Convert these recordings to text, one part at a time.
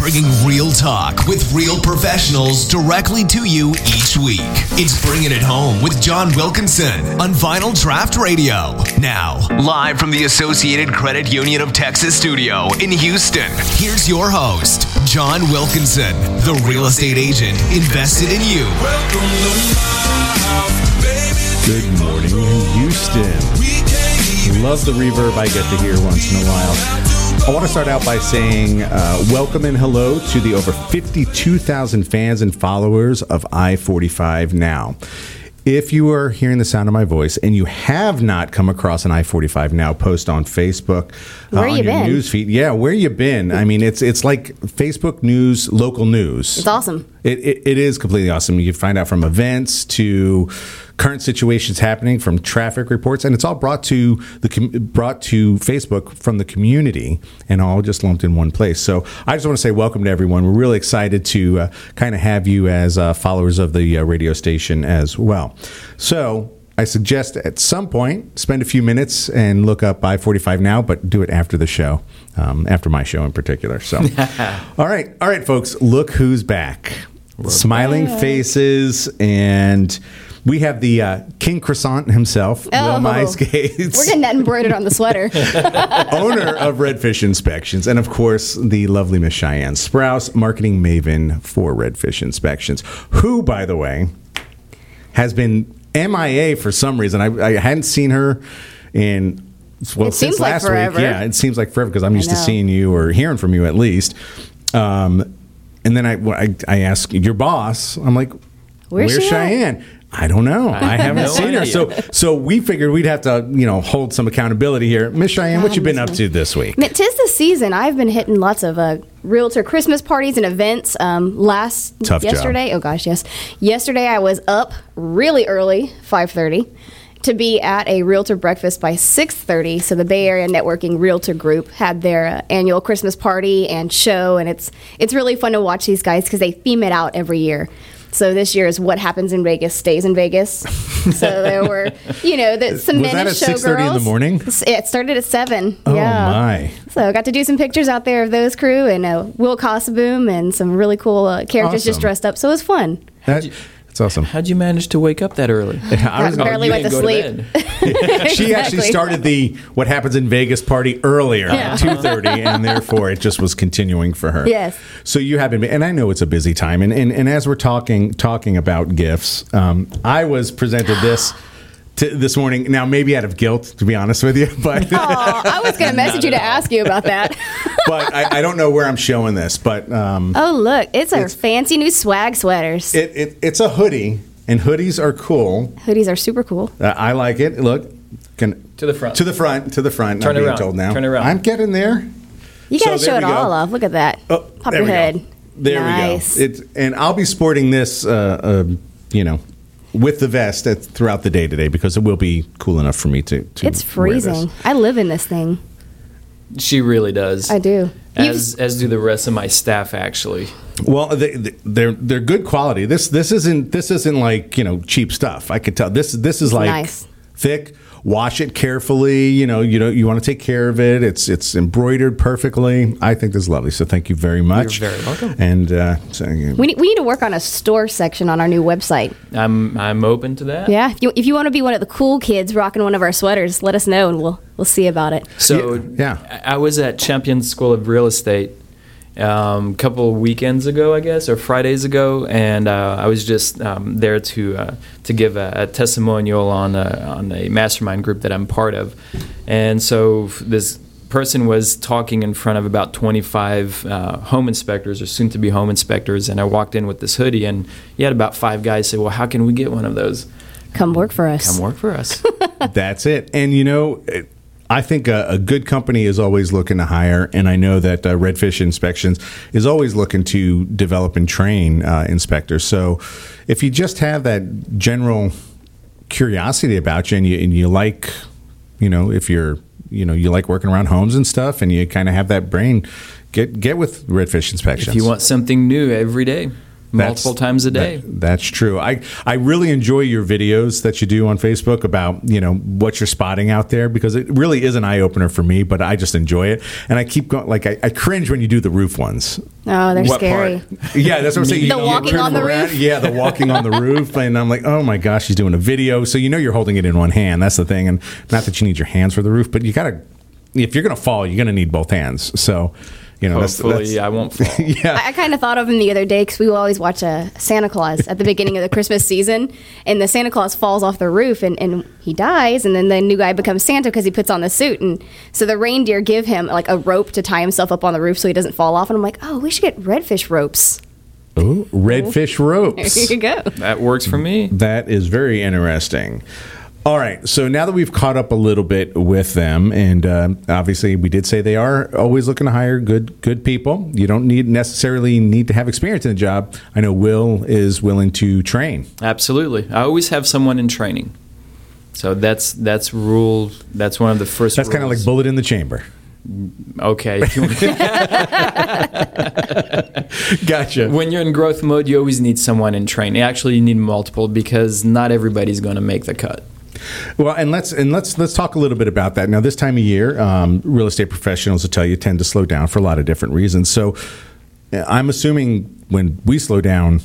bringing real talk with real professionals directly to you each week. It's Bringing It Home with John Wilkinson on Vinyl Draught Radio. Now, live from the Associated Credit Union of Texas studio in Houston, here's your host, John Wilkinson, the real estate agent invested in you. Good morning, Houston. Love the reverb I get to hear once in a while. I want to start out by saying uh, welcome and hello to the over 52,000 fans and followers of I 45 Now. If you are hearing the sound of my voice and you have not come across an I forty five now post on Facebook, Where uh, on you your been? news feed, yeah, where you been? I mean, it's it's like Facebook news, local news. It's awesome. It, it, it is completely awesome. You can find out from events to current situations happening, from traffic reports, and it's all brought to the brought to Facebook from the community, and all just lumped in one place. So I just want to say welcome to everyone. We're really excited to uh, kind of have you as uh, followers of the uh, radio station as well. So. I suggest at some point spend a few minutes and look up I 45 now, but do it after the show, um, after my show in particular. So, all right, all right, folks, look who's back. Smiling faces, and we have the uh, King Croissant himself, Will Oh. Gates, We're getting that embroidered on the sweater. owner of Redfish Inspections, and of course, the lovely Miss Cheyenne Sprouse, marketing maven for Redfish Inspections, who, by the way, has been MIA for some reason. I, I hadn't seen her in well It since seems like last forever. week. Yeah, it seems like forever because I'm used to seeing you or hearing from you at least. Um, and then I, I I ask your boss. I'm like, Where's Where's she at?" Cheyenne? I don't know. I haven't no seen her. So so we figured we'd have to you know hold some accountability here. Miss Cheyenne, what you been up to this week? Tis the season. I've been hitting lots of uh, realtor Christmas parties and events. Um, last Tough job. yesterday, oh gosh, yes. Yesterday I was up really early, five thirty, to be at a realtor breakfast by six thirty. So the Bay Area Networking Realtor Group had their uh, annual Christmas party and show, and it's it's really fun to watch these guys because they theme it out every year. So this year is what happens in Vegas stays in Vegas. so there were, you know, the, some Was men that at 6:30 in the morning? It started at seven. Oh yeah. my! So I got to do some pictures out there of those crew and uh, Will Cossaboom and some really cool uh, characters Awesome. just dressed up. So it was fun. That, that's awesome. How'd you manage to wake up that early? I was I barely you went to sleep. bed. she actually started the what happens in Vegas party earlier Yeah. at two thirty, and therefore it just was continuing for her. Yes. So you have been, and I know it's a busy time, and and, and as we're talking talking about gifts, um, I was presented this. To, this morning, now maybe out of guilt, to be honest with you, but Oh, I was going to message you to ask you about that. but I, I don't know where I'm showing this, but um, oh, look, it's our fancy new swag sweaters. it, it it's a hoodie, and hoodies are cool. Hoodies are super cool. Uh, I like it. Look, can To the front. to the front, to the front. Turn I'm being around. told now. Turn around. I'm getting there. You So got to there show it we go. all off. Look at that. Oh, Pop there your we head. Go. There nice. we go. It's and I'll be sporting this, uh, uh, you know, with the vest at, throughout the day today because it will be cool enough for me to. to It's wear this. freezing. I live in this thing. She really does. I do. As as do the rest of my staff actually. Well, they, they're they're good quality. This this isn't this isn't like you know cheap stuff. I could tell this this is like nice. thick. Wash it carefully. You know you know you want to take care of it. It's it's embroidered perfectly. I think this is lovely. So thank you very much. You're very welcome. And uh, so, We need, we need to work on a store section on our new website. I'm I'm open to that. Yeah, if you, if you want to be one of the cool kids rocking one of our sweaters, let us know and we'll we'll see about it. So Yeah. I I was at Champion School of Real Estate um, a couple weekends ago, I guess, or Fridays ago, and uh, I was just um, there to uh, to give a, a testimonial on a, on a mastermind group that I'm part of, and so this person was talking in front of about 25 uh, home inspectors or soon to be home inspectors and I walked in with this hoodie and he had about five guys say well how can we get one of those Come work for us. come work for us That's it. And you know, it- I think a, a good company is always looking to hire, and I know that uh, Redfish Inspections is always looking to develop and train uh, inspectors. So, if you just have that general curiosity about you, and you and you like, you know, if you're, you know, you like working around homes and stuff, and you kind of have that brain, get get with Redfish Inspections. if you want something new every day multiple times a day. That- that's true. I I really enjoy your videos that you do on Facebook about you know what you're spotting out there because it really is an eye opener for me. But I just enjoy it, and I keep going. Like I, I cringe when you do the roof ones. Oh, they're What scary. part? Yeah, that's what I'm saying. The You- you walking on the around- roof? Yeah, the walking on the roof, and I'm like, oh my gosh, she's doing a video. So you know you're holding it in one hand. That's the thing, and not that you need your hands for the roof, but you gotta. If you're gonna fall, you're gonna need both hands. So, you know, Hopefully, that's I won't fall. yeah. I, I kind of thought of him the other day because we will always watch a Santa Claus at the beginning of the Christmas season, and the Santa Claus falls off the roof and, and he dies, and then the new guy becomes Santa because he puts on the suit, and so the reindeer give him like a rope to tie himself up on the roof so he doesn't fall off, and I'm like, oh, we should get redfish ropes. Ooh, redfish ropes. There ropes. you go. That works for me. That is very interesting. All right, so now that we've caught up a little bit with them, and uh, obviously we did say they are always looking to hire good good people. You don't need necessarily need to have experience in the job. I know Will is willing to train. Absolutely. I always have someone in training. So that's that's rule. That's one of the first. That's kind of like bullet in the chamber. okay. Gotcha. when you're in growth mode, you always need someone in training. Actually, you need multiple because not everybody's going to make the cut. Well, and let's and let's let's talk a little bit about that. Now, this time of year, um, real estate professionals will tell you tend to slow down for a lot of different reasons. So, uh, I'm assuming when we slow down,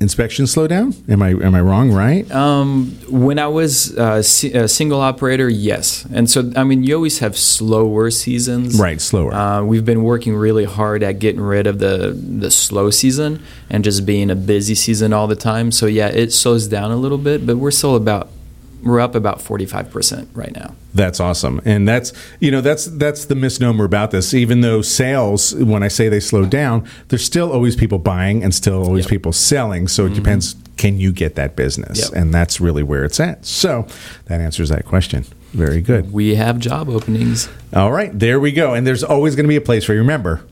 inspections slow down. Am I am I wrong? Right? Um, when I was uh, si- a single operator, yes. And so, I mean, you always have slower seasons. Right, slower. Uh, we've been working really hard at getting rid of the, the slow season and just being a busy season all the time. So, yeah, it slows down a little bit, but we're still about, we're up about 45% right now. That's awesome, and that's you know that's that's the misnomer about this. Even though sales, when I say they slow down, there's still always people buying and still always Yep. people selling. So it mm-hmm. depends. Can you get that business? Yep. And that's really where it's at. So that answers that question. Very good. We have job openings. All right, there we go. And there's always going to be a place for you. Remember,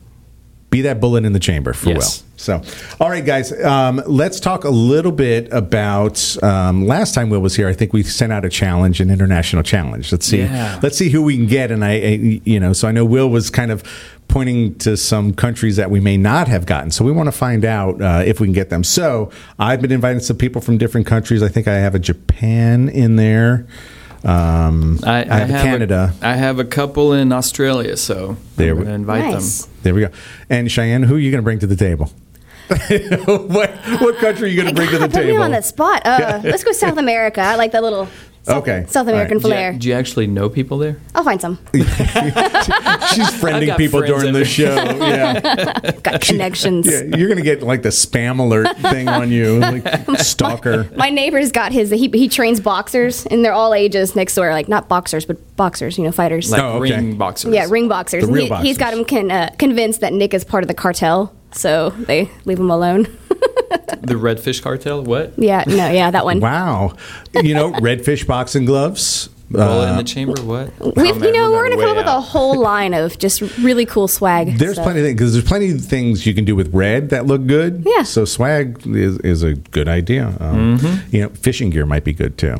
be that bullet in the chamber for Yes. Will. So, all right, guys, um, let's talk a little bit about um, last time Will was here. I think we sent out a challenge, an international challenge. Let's see, Yeah. let's see who we can get. And I, I, you know, so I know Will was kind of pointing to some countries that we may not have gotten. So we want to find out uh, if we can get them. So I've been inviting some people from different countries. I think I have a Japan in there. Um, I, have, a Canada. A, I have a couple in Australia, so There I'm we- going to invite Nice. them. There we go. And Cheyenne, who are you going to bring to the table? what what country are you going to bring to the God, put table? me on the spot. Uh, let's go South America. I like that little South, Okay. South American right. Do you, flair. do you actually know people there? I'll find some. She's friending people during the show. Yeah. Got connections. yeah, you're going to get like the spam alert thing on you, like stalker. My neighbor's got his. He, he trains boxers, and they're all ages next door. Like not boxers, but boxers. You know, fighters. Like Oh, okay. ring boxers. yeah, ring boxers. The real he, He's got boxers. him con, uh, convinced that Nick is part of the cartel, so they leave him alone. The Redfish Cartel? What? yeah, no, yeah, that one. Wow. You know, redfish boxing gloves. Bullet in Uh, the chamber? What? We've, man, you know, we're going gonna come up way with a whole line of just really cool swag. there's stuff. plenty of things because there's plenty of things you can do with red that look good. Yeah. So swag is, is a good idea. Um, Mm-hmm. You know, fishing gear might be good too.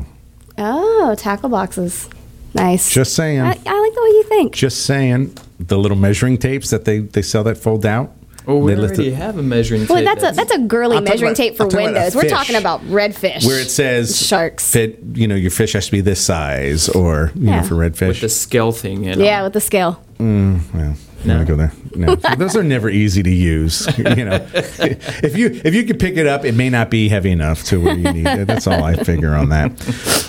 Oh, tackle boxes. Nice. Just saying. I, I like the way you think. Just saying. The little measuring tapes that they, they sell that fold out. Oh, we They already it- have a measuring Well, tape. that's a that's a girly I'm measuring about- tape for I'm talking about a windows. We're talking about redfish. where it says sharks. fit you know your fish has to be this size or you Yeah. know for redfish with the scale thing. You know? yeah, with the scale. well no. No. go there no those are never easy to use you know if you if you can pick it up it may not be heavy enough to where you need it that's all i figure on that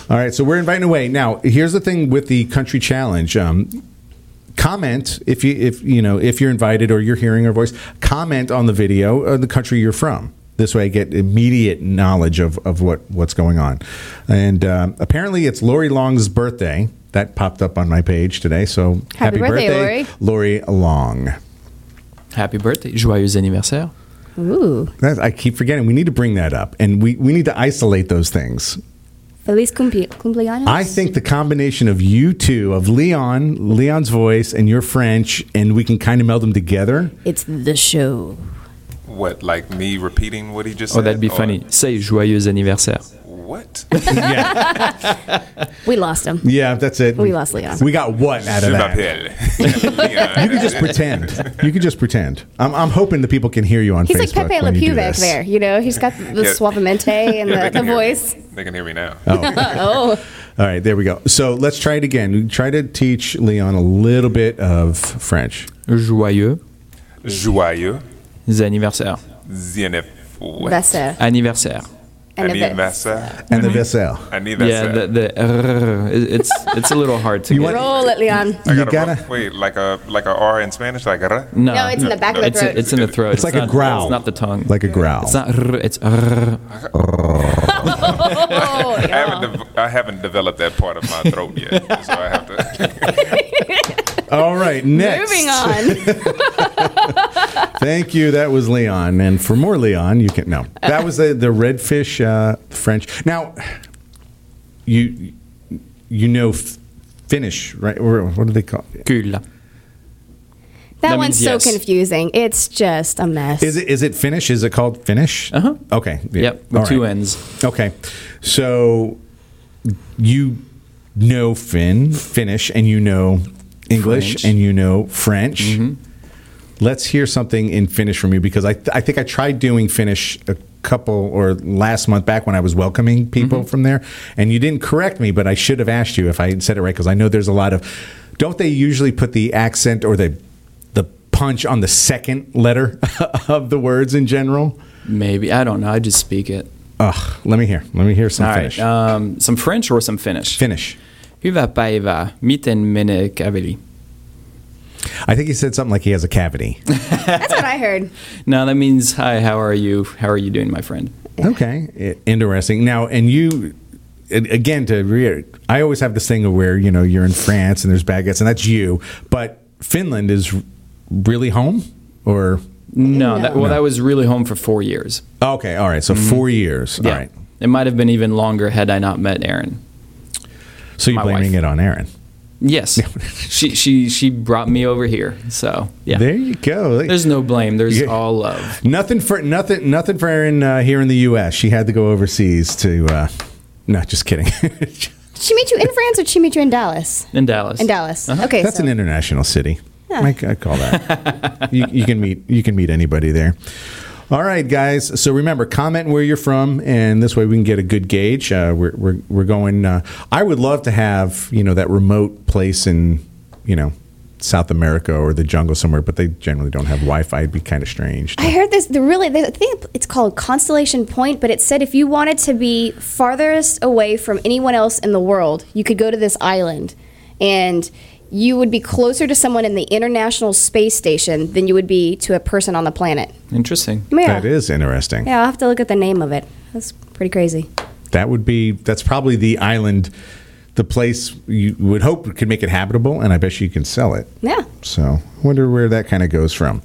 all right so we're inviting away now here's the thing with the country challenge um comment if you if you know if you're invited or you're hearing our voice comment on the video of the country you're from. This way i get immediate knowledge of, of what what's going on. And um, apparently it's lori long's birthday. That popped up on my page today so Happy birthday, lori long. Happy birthday. Joyeux anniversaire. Ooh, That- i keep forgetting. We need to bring that up and we, we need to isolate those things feliz cumple- cumpleaños. I think the combination of you two, of Leon, Leon's voice, and your French, and we can kind of meld them together. it's the show. What, like me repeating what he just Oh, said? that'd be Or funny. Say joyeux anniversaire. What? what? yeah, We lost him. yeah, that's it. We lost Leon. We got what out of that? You can just pretend. You can just pretend. I'm, I'm hoping the people can hear you on He's Facebook. like Pepe when Le Pew back there. You know, he's got the Yeah. suavemente and Yeah, they the, the can hear me. voice. They can hear me now. Oh. oh, All right, there we go. So let's try it again. Try to teach Leon a little bit of French. Joyeux Joyeux anniversaire. Zenef. Anniversaire. Anniversaire. And the Vessel. I need Vessel. Yeah, the, the uh, r, it's it's a little hard to You get. want- roll it, Leon. I You gotta, gotta- wait, like a like a R in Spanish, like a no, No, it's in the back of the throat. It's in the throat. It's like a growl. It's not the tongue. Like a growl. It's not r, it's r. Oh, I haven't de- I haven't developed that part of my throat yet, so I have to. All right, next. Moving on. Thank you. That was Leon. And for more Leon, you can no. That was the the redfish uh, French. Now, you you know f- Finnish, right? Or what do they call it? Kul. That, That one's means so confusing. It's just a mess. Is it is it Finnish? Is it called Finnish? Uh-huh. Okay. yeah. Yep, with All two right. N's. Okay. So you know Finn, Finnish, and you know English, French. and you know French. Let's hear something in Finnish from you because I, I think I tried doing Finnish a couple or last month back when I was welcoming people from there, and you didn't correct me, but I should have asked you if I had said it right because I know there's a lot of. Don't they usually put the accent or the the punch on the second letter of the words in general? Maybe I don't know. I just speak it. Ugh, let me hear. Let me hear some All Finnish. right. Um, some French or some Finnish. Finnish. Hyvä päivää. Miten menee käveli? I think he said something like he has a cavity. That's what I heard. No, that means hi. How are you? How are you doing, my friend? okay, I- interesting. Now, and you, a- again, to re- I always have this thing of where you know you're in France and there's baguettes, and that's you, but Finland is really home, or No, that, well, No. that was really home for four years. okay, all right, so mm-hmm. four years, Yeah. all right. It might have been even longer had I not met Aaron. So you're blaming wife. it on Aaron. Yes, she she she brought me over here. So yeah, There you go. there's no blame. There's Yeah. all love. nothing for nothing nothing for Aaron uh, here in the U.S. She had to go overseas to. Uh, no, just kidding. Did she meet you in France or did she meet you in Dallas? In Dallas. In Dallas. Uh-huh. Okay. That's so. an international city. I, I call that. you, you can meet you can meet anybody there. All right, guys. So remember, comment where you're from, and this way we can get a good gauge. Uh, we're, we're we're going. Uh, I would love to have you know that remote place in you know South America or the jungle somewhere, but they generally don't have Wi-Fi. It'd be kind of strange. I heard this. The really, I think it's called Constellation Point, but it said if you wanted to be farthest away from anyone else in the world, you could go to this island, and you would be closer to someone in the International Space Station than you would be to a person on the planet. Interesting. Yeah, That is interesting. yeah. I'll have to look at the name of it. That's pretty crazy. That would be that's probably the island, the place you would hope could make it habitable, and I bet you can sell it. Yeah. So, I wonder where that kind of goes from.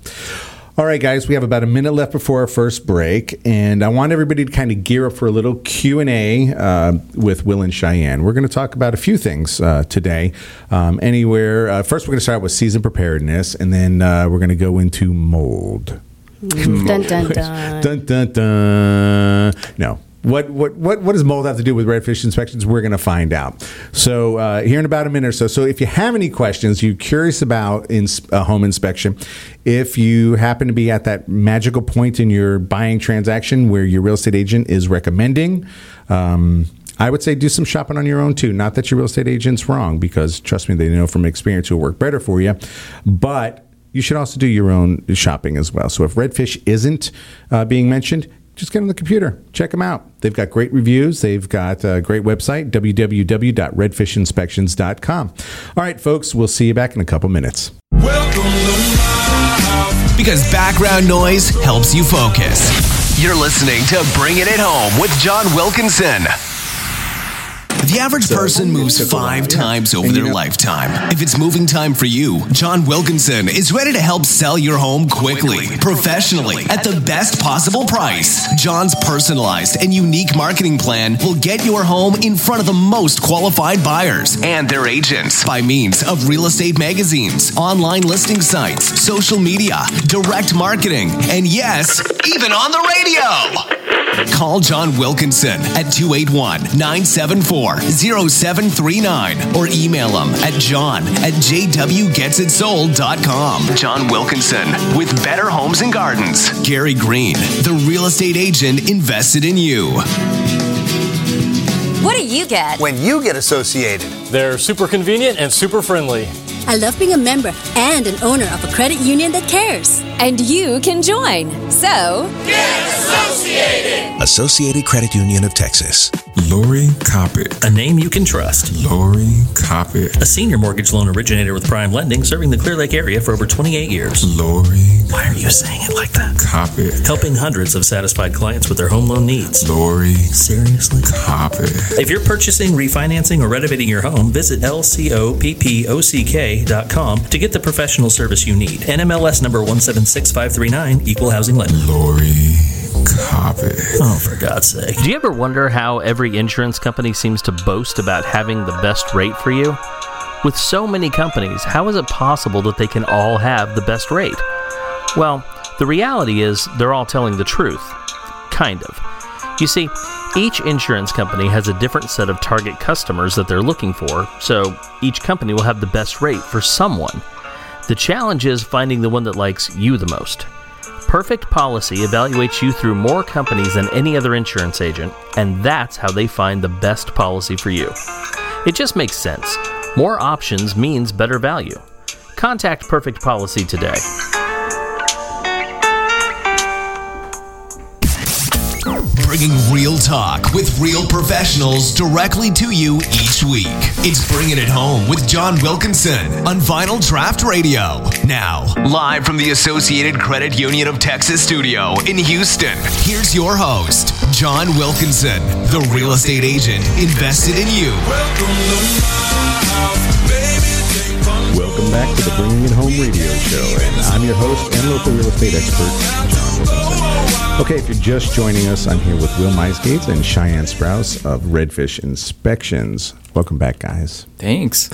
All right, guys, we have about a minute left before our first break, and I want everybody to kind of gear up for a little Q and A uh, with Will and Cheyenne. We're going to talk about a few things uh, today. Um, anywhere uh, first, we're going to start with season preparedness, and then uh, we're going to go into mold. Dun dun dun. Dun dun dun. No. What, what what what does mold have to do with redfish inspections? We're going to find out. So uh, here in about a minute or so. So if you have any questions, you're curious about in a home inspection, if you happen to be at that magical point in your buying transaction where your real estate agent is recommending. Um, I would say do some shopping on your own too. Not that your real estate agent's wrong, because trust me, they know from experience will work better for you. But you should also do your own shopping as well. So if redfish isn't uh, being mentioned, just get on the computer, check them out. They've got great reviews. They've got a great website, www.redfishinspections.com. All right, folks, we'll see you back in a couple minutes. Because background noise helps you focus. You're listening to Bringing It Home with John Wilkinson. The average person moves five times over their lifetime. If it's moving time for you, John Wilkinson is ready to help sell your home quickly, professionally, at the best possible price. John's personalized and unique marketing plan will get your home in front of the most qualified buyers and their agents by means of real estate magazines, online listing sites, social media, direct marketing, and yes, even on the radio. Call John Wilkinson at 281 974 0739 or email him at john at jwgetsitsold.com. John Wilkinson with Better Homes and Gardens. Gary Greene, the real estate agent invested in you. What do you get? when you get associated. They're super convenient and super friendly. I love being a member and an owner of a credit union that cares. And you can join. So, get Associated Associated Credit Union of Texas. Lori Coppock. A name you can trust. Lori Coppock. A senior mortgage loan originator with Prime Lending serving the Clear Lake area for over 28 years. Lori Why are you saying it like that? Coppock. Helping hundreds of satisfied clients with their home loan needs. Lori Seriously? Coppock. If you're purchasing, refinancing, or renovating your home, visit lcoppock.com to get the professional service you need. NMLS number 176539, Equal Housing Lender. Lori Coppock. Oh, for God's sake. Do you ever wonder how every insurance company seems to boast about having the best rate for you? With so many companies, how is it possible that they can all have the best rate? Well, the reality is they're all telling the truth. Kind of. You see, each insurance company has a different set of target customers that they're looking for, so each company will have the best rate for someone. The challenge is finding the one that likes you the most. Perfect Policy evaluates you through more companies than any other insurance agent, and that's how they find the best policy for you. It just makes sense. More options means better value. Contact Perfect Policy today. Bringing real talk with real professionals directly to you each week. It's Bringing It Home with John Wilkinson on Vinyl Draught Radio. Now, live from the Associated Credit Union of Texas studio in Houston, here's your host, John Wilkinson, the real estate agent invested in you. Welcome back to the Bringing It Home radio show, and I'm your host and local real estate expert, John. Okay, if you're just joining us, I'm here with Will Meisgates and Cheyenne Sprouse of Redfish Inspections. Welcome back, guys. Thanks.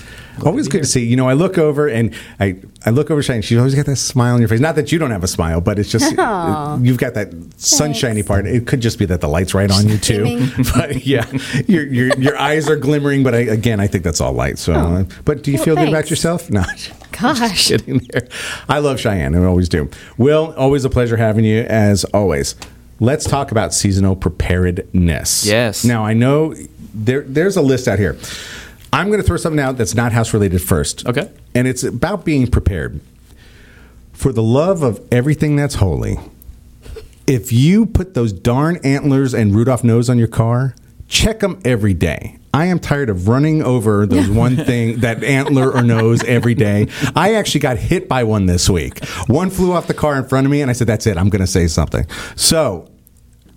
Always good to see. You know, I look over and I, I look over Cheyenne. She's always got that smile on your face. Not that you don't have a smile, but it's just Aw. you've got that sunshiny part. It could just be that the light's right on you too. But yeah, your, your your eyes are glimmering. But I, again, I think that's all light. So, uh, but do you Well, feel good about yourself? No. Gosh. Getting there. I love Cheyenne, I always do. Will, always a pleasure having you as always. Let's talk about seasonal preparedness. Yes. Now I know there there's a list out here. I'm going to throw something out that's not house related first. Okay. And it's about being prepared. For the love of everything that's holy, if you put those darn antlers and Rudolph nose on your car, check them every day. I am tired of running over those one thing, that antler or nose every day. I actually got hit by one this week. One flew off the car in front of me, and I said, That's it, I'm going to say something. So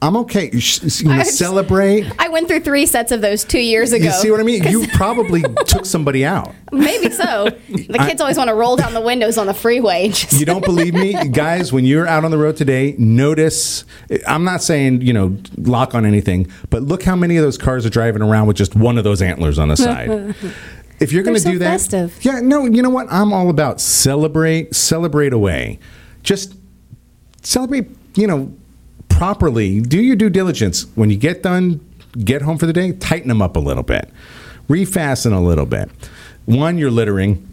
I'm okay. You you know, I just- celebrate. I went through three sets of those two years ago. You see what I mean? You probably took somebody out. Maybe so. The kids always want to roll down the windows on the freeway. Just, You don't believe me, guys? When you're out on the road today, notice. I'm not saying you know lock on anything, but look how many of those cars are driving around with just one of those antlers on the side. If you're going to so do that, festive. yeah, no, you know what? I'm all about celebrate, celebrate away. Just celebrate, you know, properly. Do your due diligence. When you get done, get home for the day, tighten them up a little bit, refasten a little bit. One, you're littering.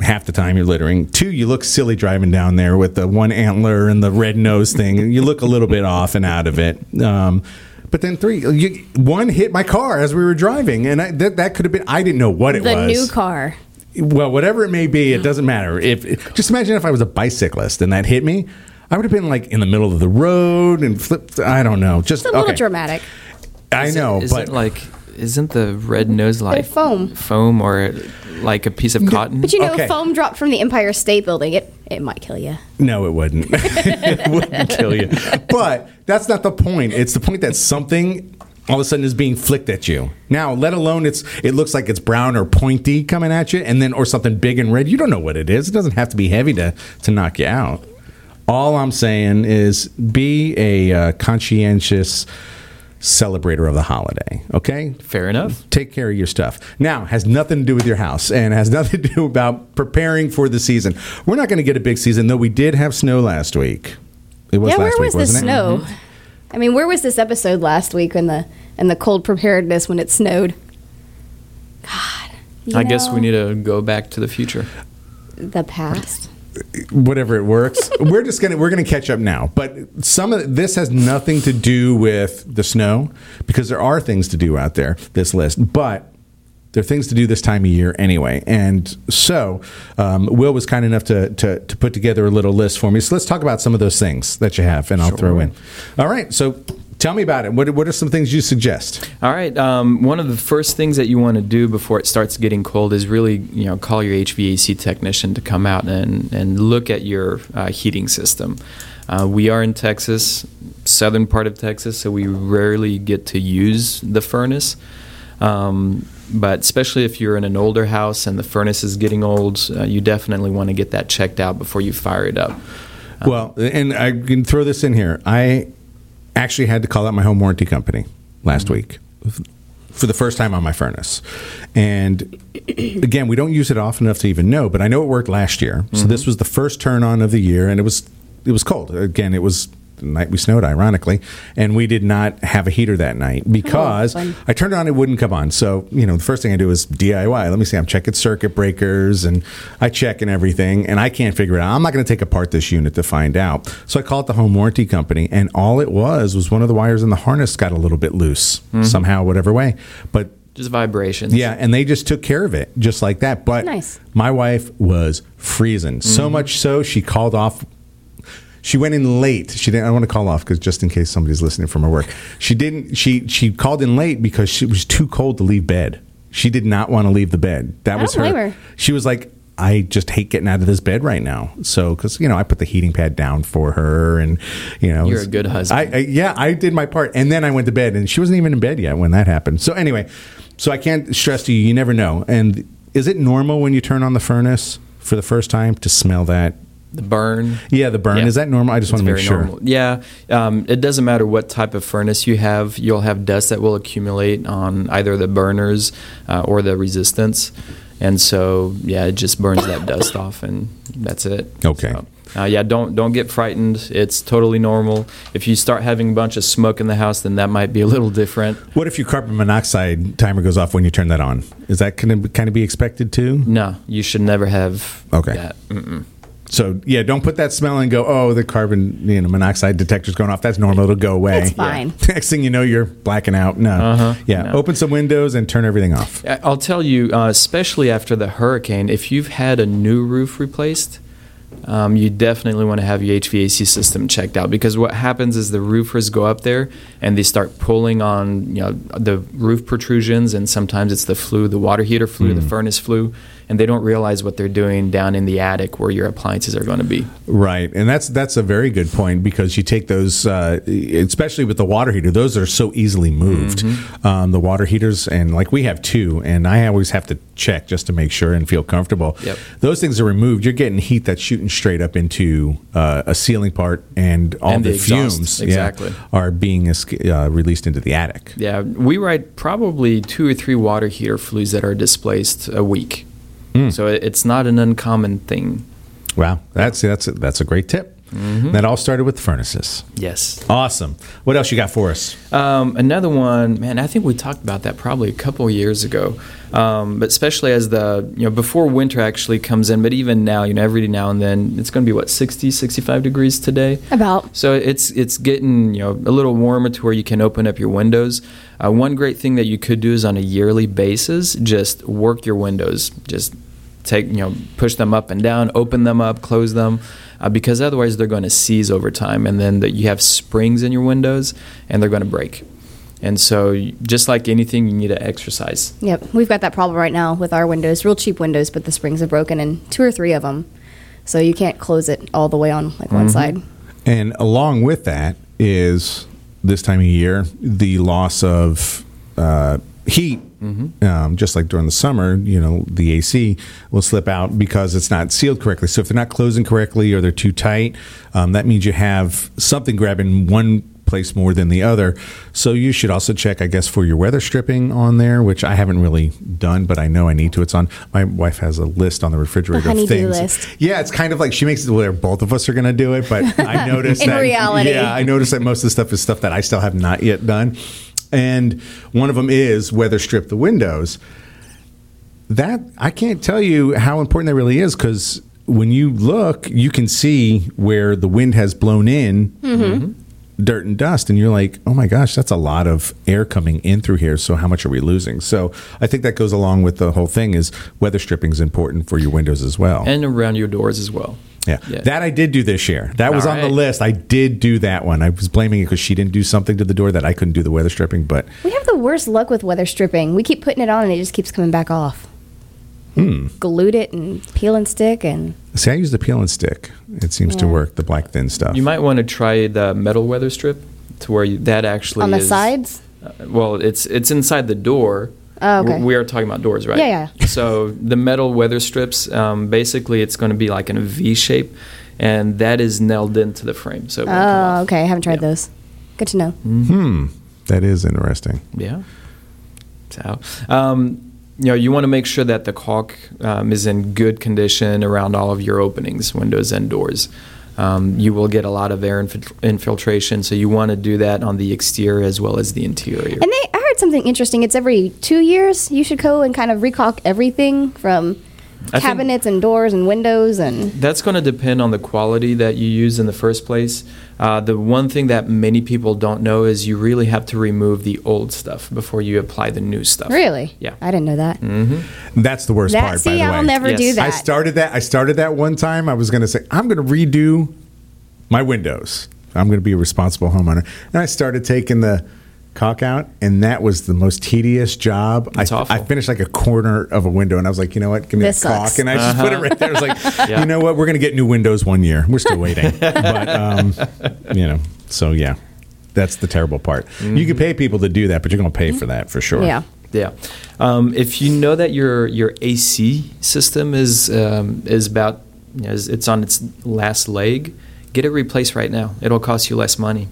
Half the time you're littering. Two, you look silly driving down there with the one antler and the red nose thing. You look a little bit off and out of it. Um, but then three, you, one hit my car as we were driving, and I, that that could have been. I didn't know what it the was The new car. well, whatever it may be, it doesn't matter. If just imagine if I was a bicyclist and that hit me, I would have been like in the middle of the road and flipped. I don't know. Just It's a little okay. dramatic. I Is know, is but it like isn't the red nose like foam. foam or like a piece of cotton? But you know, Okay. foam dropped from the Empire State Building. It it might kill you. no, it wouldn't. it wouldn't kill you. But that's not the point. It's the point that something all of a sudden is being flicked at you. Now, let alone it's it looks like it's brown or pointy coming at you, and then or something big and red. You don't know what it is. It doesn't have to be heavy to to knock you out. All I'm saying is be a uh, conscientious celebrator of the holiday. Okay, Fair enough. take care of your stuff. Now, has nothing to do with your house and has nothing to do about preparing for the season. We're not going to get a big season, though we did have snow last week. It was yeah, last where week, was the wasn't it? snow? I mean, where was this episode last week in the in the cold preparedness when it snowed? God, you I guess we need to go back to the future. the past. Whatever it works. we're just gonna we're gonna catch up now. But some of this has nothing to do with the snow because there are things to do out there. This list, but. There are things to do this time of year anyway. And so, um, Will was kind enough to, to, to put together a little list for me. So let's talk about some of those things that you have, and I'll throw in. All right. So tell me about it. What, what are some things you suggest? All right. Um, one of the first things that you want to do before it starts getting cold is really, you know, call your HVAC technician to come out and, and look at your uh, heating system. Uh, we are in Texas, southern part of Texas, so we rarely get to use the furnace. Um, but especially if you're in an older house and the furnace is getting old, uh, you definitely want to get that checked out before you fire it up. Well, and I can throw this in here. I actually had to call out my home warranty company last mm-hmm. week for the first time on my furnace. And again, we don't use it often enough to even know, but I know it worked last year. So mm-hmm. this was the first turn on of the year, and it was it was cold. Again, it was the night we snowed, ironically, and we did not have a heater that night oh, because fun. I turned it on, it wouldn't come on. So, you know, the first thing I do is DIY. Let me see, I'm checking circuit breakers and I check and everything, and I can't figure it out. I'm not going to take apart this unit to find out. So I called the home warranty company, and all it was was one of the wires in the harness got a little bit loose hmm. somehow, whatever way. But Just vibrations. yeah, and they just took care of it just like that. But Nice. my wife was freezing so hmm. much so she called off. She went in late. She didn't. I want to call off because just in case somebody's listening from her work, she didn't. She she called in late because she was too cold to leave bed. She did not want to leave the bed. That I was don't her. blame her. She was like, I just hate getting out of this bed right now. So because you know I put the heating pad down for her, and you know You're a good husband. I, I yeah I did my part, and then I went to bed, and she wasn't even in bed yet when that happened. So anyway, so I can't stress to you, you never know. And is it normal when you turn on the furnace for the first time to smell that? The burn. Yeah, the burn. Yeah. Is that normal? I just want to make sure. normal. Yeah, um, it doesn't matter what type of furnace you have. You'll have dust that will accumulate on either the burners uh, or the resistance, and so yeah, it just burns that dust off, and that's it. Okay. So, uh, yeah, don't don't get frightened. It's totally normal. If you start having a bunch of smoke in the house, then that might be a little different. What if your carbon monoxide timer goes off when you turn that on? Is that going to kind of be expected too? No, you should never have Okay. So yeah, don't put that smell and go, oh, the carbon you know monoxide detector's going off. That's normal. It'll go away. It's fine. Next thing you know, you're blacking out. No. Uh-huh. Yeah. No. Open some windows and turn everything off. I- I'll tell you, uh, especially after the hurricane, if you've had a new roof replaced, um, you definitely want to have your HVAC system checked out because what happens is the roofers go up there and they start pulling on you know the roof protrusions and sometimes it's the flue, the water heater flue, the furnace flue, and they don't realize what they're doing down in the attic where your appliances are going to be. Right, and that's that's a very good point because you take those, uh, especially with the water heater, those are so easily moved. Mm-hmm. Um, the water heaters, and like we have two, and I always have to check just to make sure and feel comfortable. Yep. Those things are removed. You're getting heat that's shooting straight up into uh, a ceiling part, and all And the, the exhaust, fumes, yeah, exactly. are being uh, released into the attic. Yeah, we write probably two or three water heater flues that are displaced a week. So it's not an uncommon thing. Wow, that's that's a, that's a great tip. Mm-hmm. That all started with furnaces. Yes. Awesome. What else you got for us? Um, another one, man, I think we talked about that probably a couple years ago. Um, but especially as the, you know, before winter actually comes in, but even now, you know, every now and then, it's going to be what, 60, 65 degrees today? About. So it's it's getting you know a little warmer to where you can open up your windows. Uh, one great thing that you could do is on a yearly basis, just work your windows. Just take you know push them up and down, open them up, close them, uh, because otherwise they're going to seize over time, and then that you have springs in your windows and they're going to break. And so, just like anything, you need to exercise. Yep, we've got that problem right now with our windows. Real cheap windows, but the springs are broken in two or three of them, so you can't close it all the way on like one side. And along with that is this time of year the loss of uh, heat. Um, just like during the summer, you know, the AC will slip out because it's not sealed correctly. So if they're not closing correctly or they're too tight, um, that means you have something grabbing one place more than the other. So you should also check, I guess, for your weather stripping on there, which I haven't really done, but I know I need to. It's on my wife has a list on the refrigerator The of things. list. Yeah, it's kind of like she makes it where both of us are going to do it, but I noticed In that reality. yeah, I noticed that most of the stuff is stuff that I still have not yet done. And one of them is weather strip the windows that I can't tell you how important that really is because when you look, you can see where the wind has blown in Mhm. dirt and dust, and you're like, oh my gosh, that's a lot of air coming in through here. So how much are we losing? So I think that goes along with the whole thing is weather stripping is important for your windows as well. and around your doors as well. Yeah. yeah. that I did do this year. That was All on the list. I did do that one. I was blaming it because she didn't do something to the door that I couldn't do the weather stripping, but We have the worst luck with weather stripping. We keep putting it on and it just keeps coming back off. hmm. Glued it and peel and stick and See, I use the peel and stick. It seems to work. The black thin stuff. You might want to try the metal weather strip to where you, that actually on the is- sides. Uh, well, it's it's inside the door. Oh, okay. We are talking about doors, right? Yeah, So the metal weather strips, um, basically, it's going to be like in a V shape, and that is nailed into the frame. So it won't come off. Oh, okay. I haven't tried those. Good to know. Hmm. That is interesting. Yeah. So, um, you know, you want to make sure that the caulk um, is in good condition around all of your openings, windows and doors. Um, you will get a lot of air infiltration, so you want to do that on the exterior as well as the interior. And they, I heard something interesting. It's every two years you should go and kind of recaulk everything from I cabinets and doors and windows and. That's going to depend on the quality that you use in the first place. Uh, the one thing that many people don't know is you really have to remove the old stuff before you apply the new stuff. Really? Yeah. I didn't know that. Mm-hmm. That's the worst That- part. by see, the I'll way. never do that. I started that. I started that one time. I was going to say I'm going to redo my windows. I'm going to be a responsible homeowner, and I started taking the caulk out, and that was the most tedious job. That's I, I finished like a corner of a window, and I was like, you know what? Give me This that caulk, sucks. and I just put it Uh-huh. right there. I was like, Yeah. you know what? We're going to get new windows one year. We're still waiting, but um, you know, so yeah. That's the terrible part. You can pay people to do that, but you're going to pay for that for sure. Yeah. Yeah. Um, if you know that your your AC system is um, is about you know, it's on its last leg, get it replaced right now. It'll cost you less money.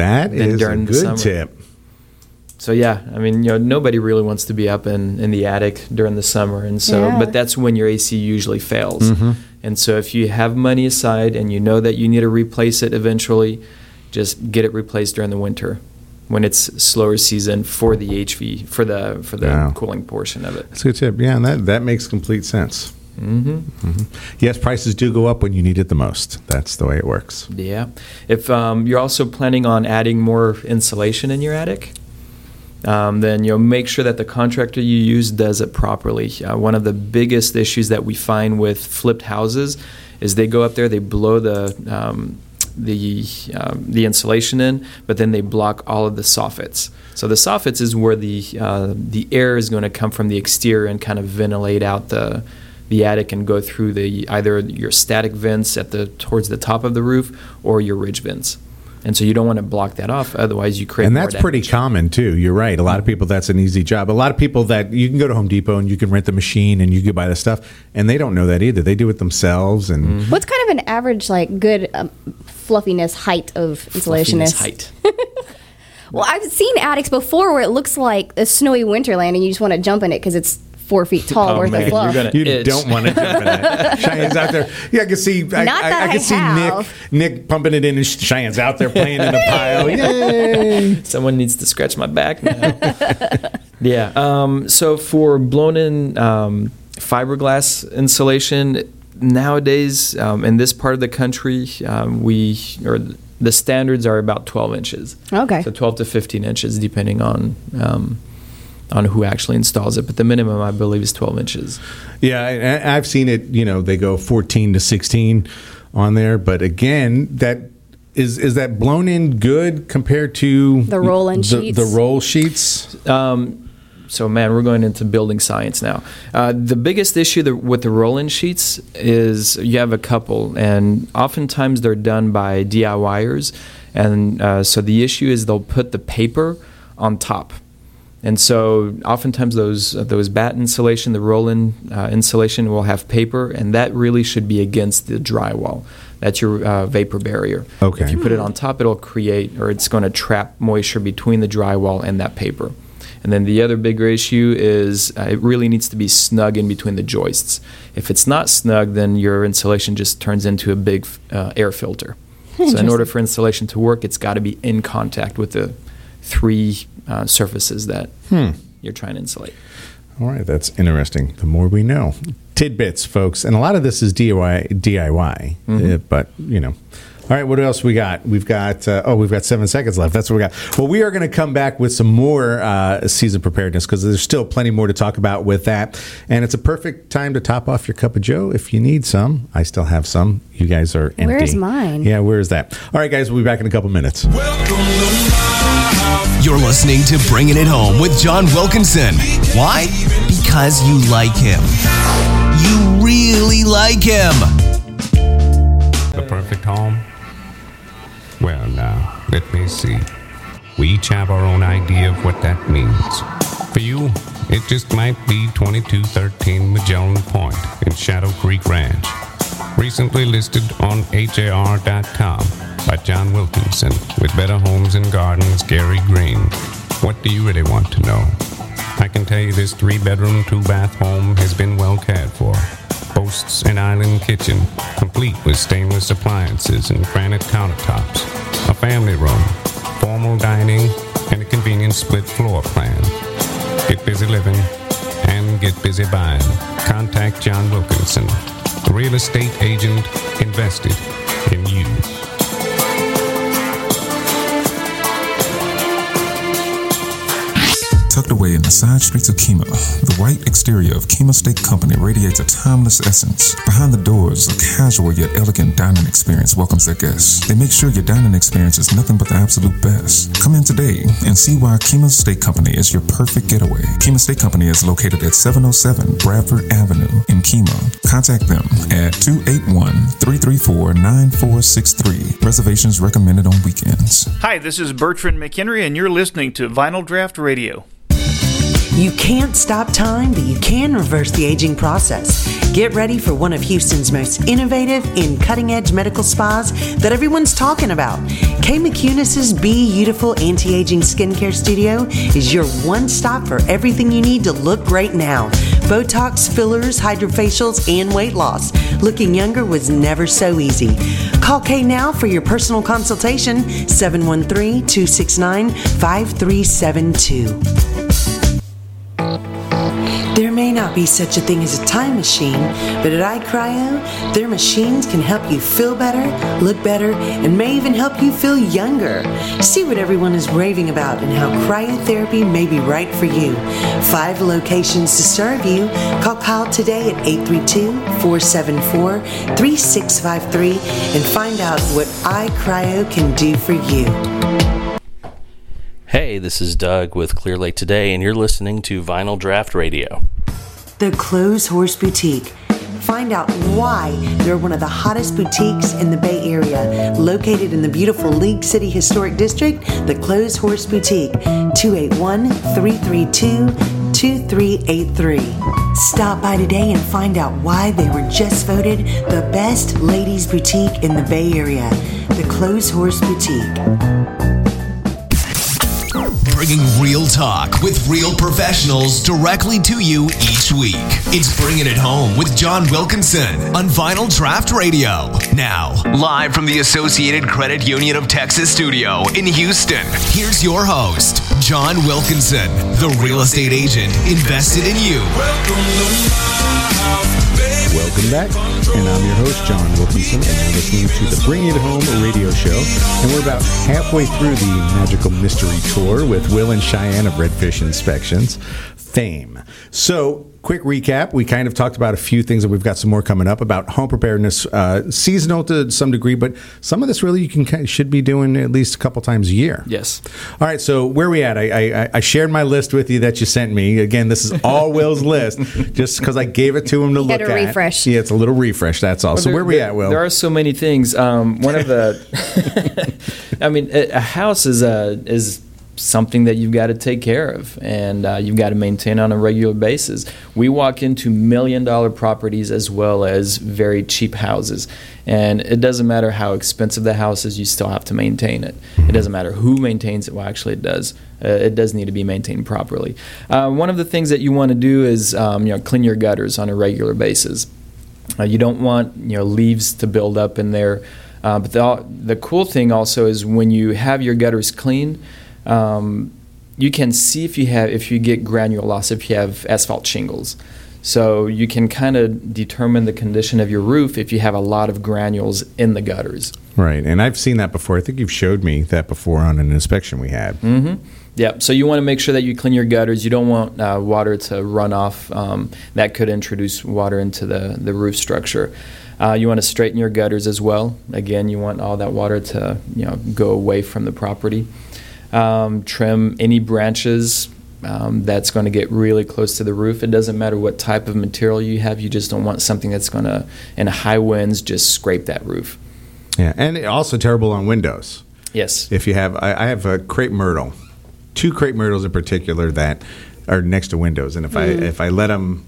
That than a during the good tip. So yeah, I mean, you know, nobody really wants to be up in, in the attic during the summer, and so, Yeah. but that's when your AC usually fails. Mhm. And so, if you have money aside and you know that you need to replace it eventually, just get it replaced during the winter, when it's slower season for the HV for the for the Wow. cooling portion of it. That's a good tip. Yeah, and that, that makes complete sense. Mm-hmm. Yes, prices do go up when you need it the most. That's the way it works. Yeah. If um, you're also planning on adding more insulation in your attic, um, then you know make sure that the contractor you use does it properly. Uh, one of the biggest issues that we find with flipped houses is they go up there, they blow the um, the um, the insulation in, but then they block all of the soffits. So the soffits is where the uh, the air is going to come from the exterior and kind of ventilate out the the attic and go through the either your static vents at the towards the top of the roof or your ridge vents. And so you don't want to block that off, otherwise you create And more that's pretty common too. You're right. A lot of people, that's an easy job. A lot of people that you can go to Home Depot and you can rent the machine and you can buy the stuff, and they don't know that either. They do it themselves. And Mm-hmm. What's kind of an average, like, good um, fluffiness height of insulation is? height. Well, I've seen attics before where it looks like a snowy winterland and you just want to jump in it because it's four feet tall Oh, worth man, of fluff. you're gonna you itch. don't want to jump in it. Cheyenne's out there. Yeah, I can see. I, Not I, that I can I see have. Nick Nick pumping it in, and Cheyenne's out there playing in a pile. Yay! Someone needs to scratch my back now. yeah. Um, so for blown in um, fiberglass insulation, nowadays um, in this part of the country, um, we or the standards are about 12 inches. Okay. So 12 to 15 inches, depending on um, on who actually installs it. But the minimum, I believe, is 12 inches. Yeah, I, I've seen it. You know, they go 14 to 16 on there, but again, that is is that blown in good compared to The roll-in the, sheets? The roll sheets. Um, so, man, we're going into building science now. Uh, the biggest issue that, with the roll-in sheets is you have a couple, and oftentimes they're done by DIYers, and uh, so the issue is they'll put the paper on top. And so, oftentimes those those bat insulation, the roll-in uh, insulation, will have paper, and that really should be against the drywall. That's your uh, vapor barrier. Okay. If you put it on top, it'll create or it's going to trap moisture between the drywall and that paper. And then the other bigger issue is uh, it really needs to be snug in between the joists. If it's not snug, then your insulation just turns into a big uh, air filter. So in order for insulation to work, it's got to be in contact with the three uh, surfaces that Hmm. you're trying to insulate. All right, that's interesting. The more we know. Tidbits, folks. And a lot of this is DIY, DIY Mhm. uh, but, you know. All right, what else we got? We've got, uh, oh, we've got seven seconds left. That's what we got. Well, we are going to come back with some more uh, season preparedness because there's still plenty more to talk about with that. And it's a perfect time to top off your cup of Joe if you need some. I still have some. You guys are empty. Where's mine? Yeah, where is that? All right, guys, we'll be back in a couple minutes. You're listening to Bringing It Home with John Wilkinson. Why? Because you like him. You really like him. The perfect home? Well, now, let me see. We each have our own idea of what that means. For you, it just might be 2213 Magellan Point in Shadow Creek Ranch. Recently listed on HAR.com by John Wilkinson with Better Homes and Gardens Gary Greene. What do you really want to know? I can tell you this three bedroom, two bath home has been well cared for. Boasts an island kitchen, complete with stainless appliances and granite countertops, a family room, formal dining, and a convenient split floor plan. Get busy living and get busy buying. Contact John Wilkinson, real estate agent invested in Tucked away in the side streets of Kemah, the white exterior of Kemah Steak Company radiates a timeless essence. Behind the doors, a casual yet elegant dining experience welcomes their guests. They make sure your dining experience is nothing but the absolute best. Come in today and see why Kemah Steak Company is your perfect getaway. Kemah Steak Company is located at 707 Bradford Avenue in Kemah. Contact them at 281-334-9463. Reservations recommended on weekends. Hi, this is Bertrand McHenry, and you're listening to Vinyl Draught Radio. You can't stop time, but you can reverse the aging process. Get ready for one of Houston's most innovative and cutting edge medical spas that everyone's talking about. Kay McCunis's Be Beautiful Anti Aging Skincare Studio is your one stop for everything you need to look great now Botox, fillers, hydrofacials, and weight loss. Looking younger was never so easy. Call Kay now for your personal consultation 713 269 5372. There may not be such a thing as a time machine, but at iCryo, their machines can help you feel better, look better, and may even help you feel younger. See what everyone is raving about and how cryotherapy may be right for you. Five locations to serve you. Call Kyle today at 832 474 3653 and find out what iCryo can do for you. Hey, this is Doug with Clear Lake Today, and you're listening to Vinyl Draught Radio. The Clothes Horse Boutique. Find out why they're one of the hottest boutiques in the Bay Area. Located in the beautiful League City Historic District, the Clothes Horse Boutique, 281 332 2383. Stop by today and find out why they were just voted the best ladies' boutique in the Bay Area. The Clothes Horse Boutique. Bringing real talk with real professionals directly to you each week. It's Bringing It Home with John Wilkinson on Vinyl Draught Radio. Now, live from the Associated Credit Union of Texas studio in Houston, here's your host, John Wilkinson, the real estate agent invested in you. Welcome back, and I'm your host, John Wilkinson, and you're listening to the Bring It Home radio show. And we're about halfway through the magical mystery tour with Will and Cheyenne of Redfish Inspections fame. So, quick recap. We kind of talked about a few things, and we've got some more coming up about home preparedness, uh, seasonal to some degree, but some of this really you can should be doing at least a couple times a year. Yes. All right, so where are we at? I, I, I shared my list with you that you sent me. Again, this is all Will's list, just because I gave it to him to You look had a at. refresh. Yeah, it's a little refresh. That's all. Well, so there- where are we there- at, Will? There are so many things. Um, one of the, I mean, a, a house is a is something that you've got to take care of and uh, you've got to maintain on a regular basis. We walk into million dollar properties as well as very cheap houses. And it doesn't matter how expensive the house is, you still have to maintain it. It doesn't matter who maintains it. Well, actually, it does. Uh, it does need to be maintained properly. Uh, one of the things that you want to do is um, you know clean your gutters on a regular basis. Uh, you don't want you know leaves to build up in there. Uh, but the, the cool thing also is when you have your gutters clean, um, you can see if you have if you get granule loss if you have asphalt shingles. So you can kind of determine the condition of your roof if you have a lot of granules in the gutters. Right, and I've seen that before. I think you've showed me that before on an inspection we had. Mm-hmm. Yeah, so you want to make sure that you clean your gutters. You don't want uh, water to run off. Um, that could introduce water into the, the roof structure. Uh, you want to straighten your gutters as well. Again, you want all that water to you know go away from the property. Um, trim any branches um, that's going to get really close to the roof. It doesn't matter what type of material you have. You just don't want something that's going to, in high winds, just scrape that roof. Yeah, and also terrible on windows. Yes. If you have, I, I have a crepe myrtle, two crepe myrtles in particular that are next to windows, and if I Mm. if I let them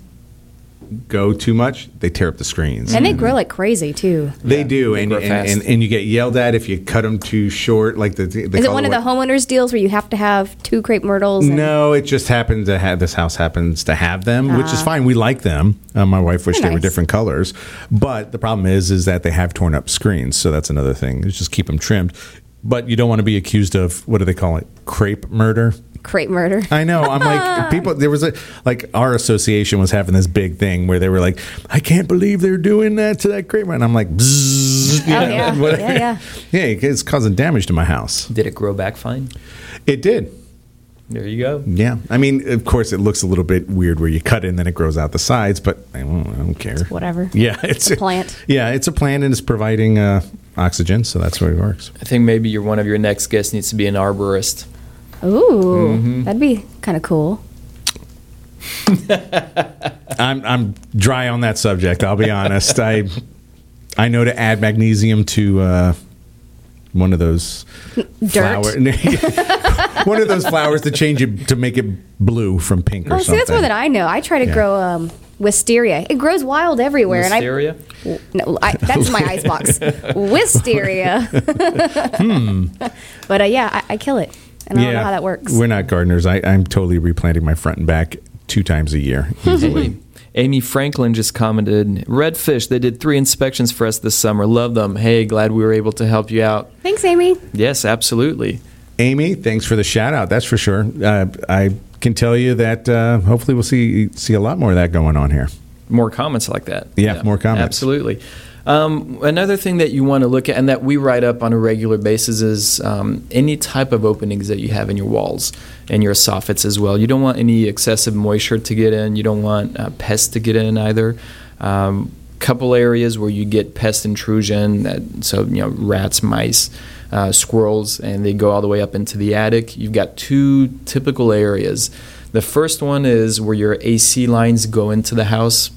go too much, they tear up the screens. And they grow like crazy too. They do, and, and, and and you get yelled at if you cut them too short. Like the, the Is it one of the homeowners deals where you have to have two crepe myrtles? and- No, it just happens to have this house happens to have them, which is Ah. fine. We like them. Uh, my wife wished They're they were different colors, but the problem is, is that they have torn up screens. So that's another thing. Is just keep them trimmed. But you don't want to be accused of what do they call it? Crepe murder. Crepe murder. I know. I'm like people. There was a like our association was having this big thing where they were like, I can't believe they're doing that to that crepe. And I'm like, Bzzz, you Oh, know, yeah. Yeah, yeah. yeah. It's causing damage to my house. Did it grow back fine? It did. There you go. Yeah, I mean, of course, it looks a little bit weird where you cut it and then it grows out the sides, but I don't, I don't care. Whatever. Yeah, it's a plant. Yeah, it's a plant and it's providing uh, oxygen, so that's where it works. I think maybe your one of your next guests needs to be an arborist. Ooh, Mm-hmm. that'd be kind of cool. I'm I'm dry on that subject. I'll be honest. I I know to add magnesium to uh, one of those Dirt. flower- one of those flowers to change it to make it blue from pink or Oh, see, that's more than I know. I try to Yeah. grow um, wisteria. It grows wild everywhere, Wisteria? and I no, I, that's my ice box. Wisteria. Hmm. But uh, yeah, I, I kill it, and I don't know how that works. We're not gardeners. I, I'm totally replanting my front and back two times a year easily. Amy, Amy Franklin just commented, Redfish, they did three inspections for us this summer. Love them. Hey, glad we were able to help you out. Thanks, Amy. Yes, absolutely. Amy, thanks for the shout out. That's for sure. Uh, I can tell you that uh, hopefully we'll see see a lot more of that going on here. More comments like that. Yeah, more comments. Absolutely. Um, another thing that you want to look at and that we write up on a regular basis is um, any type of openings that you have in your walls and your soffits as well. You don't want any excessive moisture to get in. You don't want uh, pests to get in either. Um, couple areas where you get pest intrusion, that, so you know rats, mice, uh, squirrels, and they go all the way up into the attic. You've got two typical areas. The first one is where your AC lines go into the house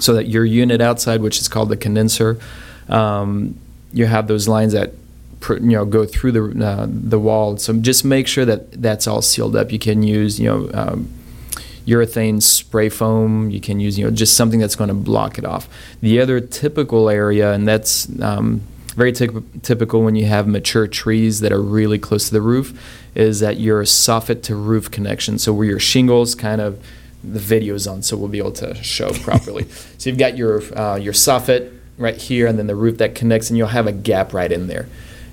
so that your unit outside, which is called the condenser, um, you have those lines that you know go through the uh, the wall. So just make sure that that's all sealed up. You can use you know um, urethane spray foam. You can use you know just something that's going to block it off. The other typical area, and that's um, very typ- typical when you have mature trees that are really close to the roof, is that your soffit to roof connection. So where your shingles kind of the video's on, so we'll be able to show properly. so you've got your uh, your soffit right here, and then the roof that connects, and you'll have a gap right in there.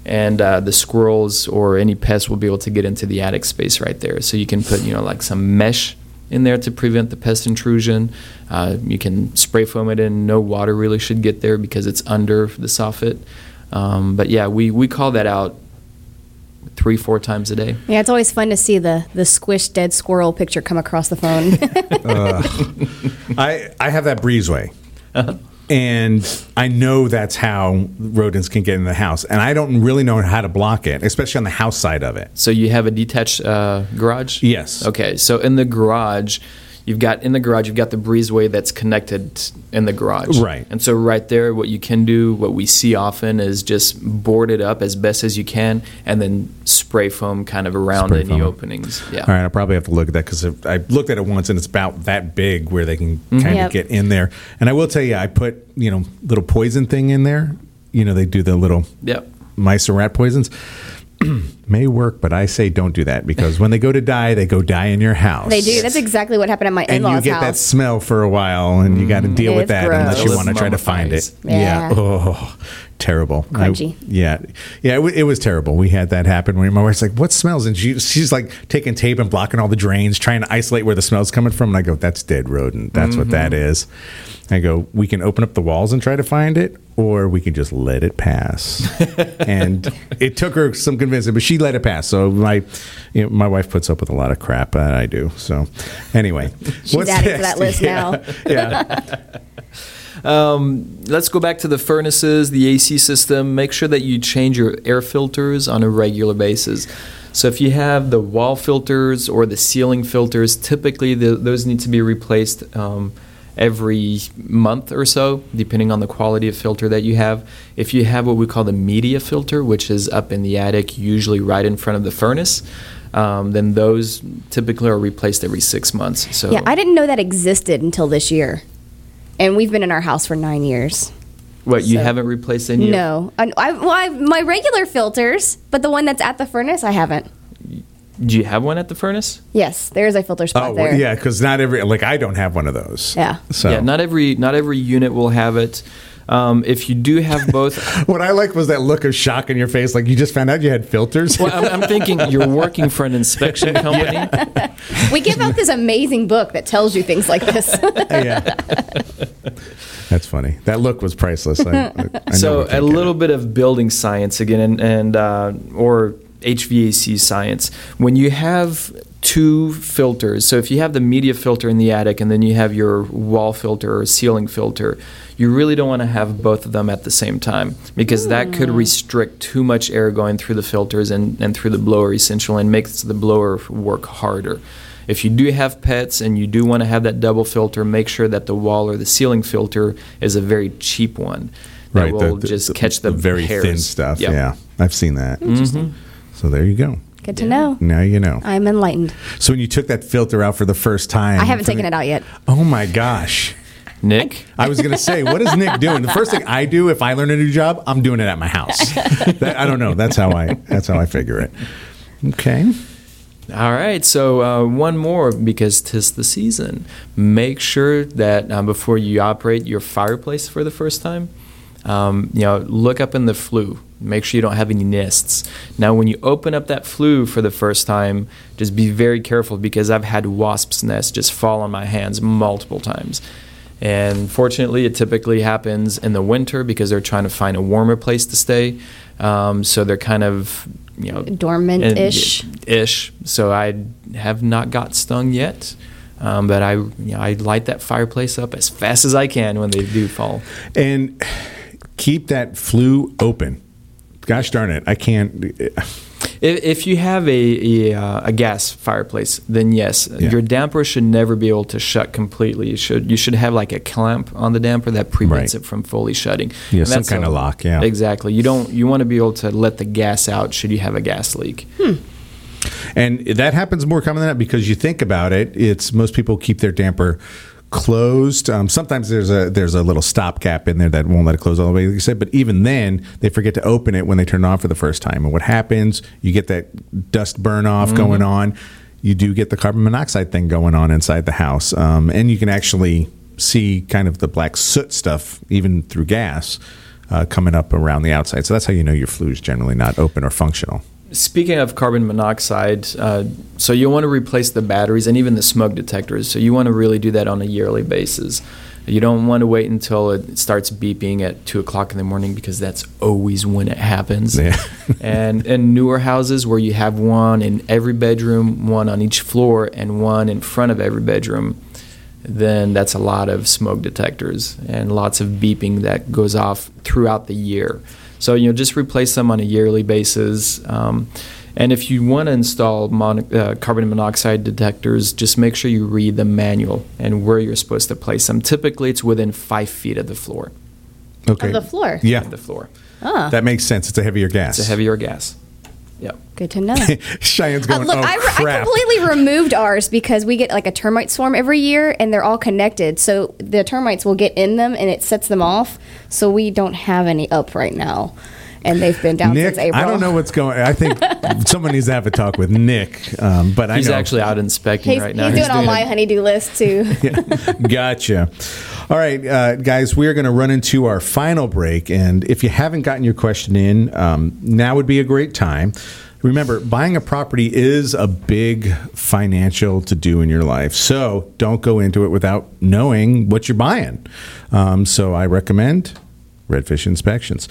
And uh, the squirrels or any pests will be able to get into the attic space right there. So you can put, you know, like some mesh in there to prevent the pest intrusion. Uh, you can spray foam it in. No water really should get there because it's under the soffit. Um, but yeah, we, we call that out three, four times a day. Yeah, it's always fun to see the the squished dead squirrel picture come across the phone. I I have that breezeway, Uh-huh. and I know that's how rodents can get in the house, and I don't really know how to block it, especially on the house side of it. So you have a detached uh, garage? Yes. Okay. So in the garage, you've got in the garage you've got the breezeway that's connected in the garage. Right. And so right there, what you can do, what we see often, is just board it up as best as you can, and then spray spray foam kind of around Spray any foam. openings. Yeah. All right, I'll probably have to look at that because I looked at it once and it's about that big where they can Mhm. kind Yep. of get in there. And I will tell you, I put you know little poison thing in there. You know, they do the little Yep. mice or rat poisons. May work, but I say don't do that because when they go to die, they go die in your house. They do. That's exactly what happened at my in-laws' house. and you in-laws' get that smell for a while, and you got to deal mm, with It's that unless you want to try to find it. Yeah. Oh, terrible. I- yeah. Yeah. It, w- it was terrible. We had that happen my wife's like, "What smells?" And she, she's like taking tape and blocking all the drains, trying to isolate where the smell's coming from. And I go, "That's dead rodent. That's what that mm-hmm. is." I go, "We can open up the walls and try to find it, or we can just let it pass." and it took her some convincing, but she let it pass. So my, you know, my wife puts up with a lot of crap that I do. So anyway, She's adding to that list Yeah. now. yeah. Um, let's go back to the furnaces, the AC system. Make sure that you change your air filters on a regular basis. So if you have the wall filters or the ceiling filters, typically the, those need to be replaced um, every month or so, depending on the quality of filter that you have. If you have what we call the media filter, which is up in the attic, usually right in front of the furnace, um, then those typically are replaced every six months. So Yeah, I didn't know that existed until this year, and we've been in our house for nine years. what you so- haven't replaced any? of- No, I, I, well, I my regular filters, but the one that's at the furnace, I haven't. Do you have one at the furnace? Yes, there is a filter spot Oh there. yeah, because not every like I don't have one of those. Yeah. So Yeah, not every not every unit will have it. Um, if you do have both, what I like was that look of shock in your face, like you just found out you had filters. well, I'm, I'm thinking you're working for an inspection company. We give out this amazing book that tells you things like this. yeah, that's funny. That look was priceless. I, I, I so a little bit of building science again, and, and uh, or HVAC science. When you have two filters, so if you have the media filter in the attic, and then you have your wall filter or ceiling filter, you really don't want to have both of them at the same time because that could hmm. restrict too much air going through the filters and, and through the blower essentially and makes the blower work harder. If you do have pets and you do want to have that double filter, make sure that the wall or the ceiling filter is a very cheap one that right. will just catch the, very hairs. thin stuff. Yep. Yeah, I've seen that. Interesting. So there you go. Good to know. Now you know. I'm enlightened. So when you took that filter out for the first time, I haven't taken the- it out yet. Oh my gosh. Nick? I was going to say, what is Nick doing? The first thing I do if I learn a new job, I'm doing it at my house. That- I don't know. That's how I. That's how I figure it. Okay. All right, so uh, one more because tis the season. Make sure that um, before you operate your fireplace for the first time, um, you know, look up in the flue. Make sure you don't have any nests. Now, when you open up that flue for the first time, just be very careful because I've had wasps' nests just fall on my hands multiple times. And fortunately, it typically happens in the winter because they're trying to find a warmer place to stay. Um, so they're kind of, you know, Dormant-ish. ish. So I have not got stung yet. Um, but I, you know, I light that fireplace up as fast as I can when they do fall. And keep that flue open. Gosh darn it, I can't. If, if you have a, a, uh, a gas fireplace, then yes, your damper should never be able to shut completely. You should you should have like a clamp on the damper that prevents Right. it from fully shutting. Yeah, And some that's kind of a- lock, yeah. exactly. You don't you want to be able to let the gas out should you have a gas leak. And that happens more common than that because you think about it. It's most people keep their damper closed. Um, sometimes there's a there's a little stopgap in there that won't let it close all the way. Like you said, but even then they forget to open it when they turn it on for the first time. And what happens? You get that dust burn off Mhm. going on. You do get the carbon monoxide thing going on inside the house, um, and you can actually see kind of the black soot stuff even through gas uh, coming up around the outside. So that's how you know your flue is generally not open or functional. Speaking of carbon monoxide, uh, so you want to replace the batteries and even the smoke detectors. So you want to really do that on a yearly basis. You don't want to wait until it starts beeping at two o'clock in the morning because that's always when it happens. Yeah. and in newer houses where you have one in every bedroom, one on each floor, and one in front of every bedroom, then that's a lot of smoke detectors and lots of beeping that goes off throughout the year. So you know, just replace them on a yearly basis. Um, and if you want to install mon- uh, carbon monoxide detectors, just make sure you read the manual and where you're supposed to place them. Typically, it's within five feet of the floor. Okay. Of the floor. Yeah. Of the floor. Ah. That makes sense. It's a heavier gas. It's a heavier gas. Yeah. Good to know. Cheyenne's Uh, going, look, oh, I, re- I completely removed ours because we get like a termite swarm every year, and they're all connected. So the termites will get in them, and it sets them off. So we don't have any up right now, and they've been down Nick, since April. I don't know what's going. I think someone needs to have a talk with Nick. Um, but He's I know actually out inspecting He's, right now. he's doing all my honeydew list too. yeah. gotcha. All right, uh, guys, we are going to run into our final break. And if you haven't gotten your question in, um, now would be a great time. Remember, buying a property is a big financial to do in your life. So don't go into it without knowing what you're buying. Um, so I recommend Redfish Inspections.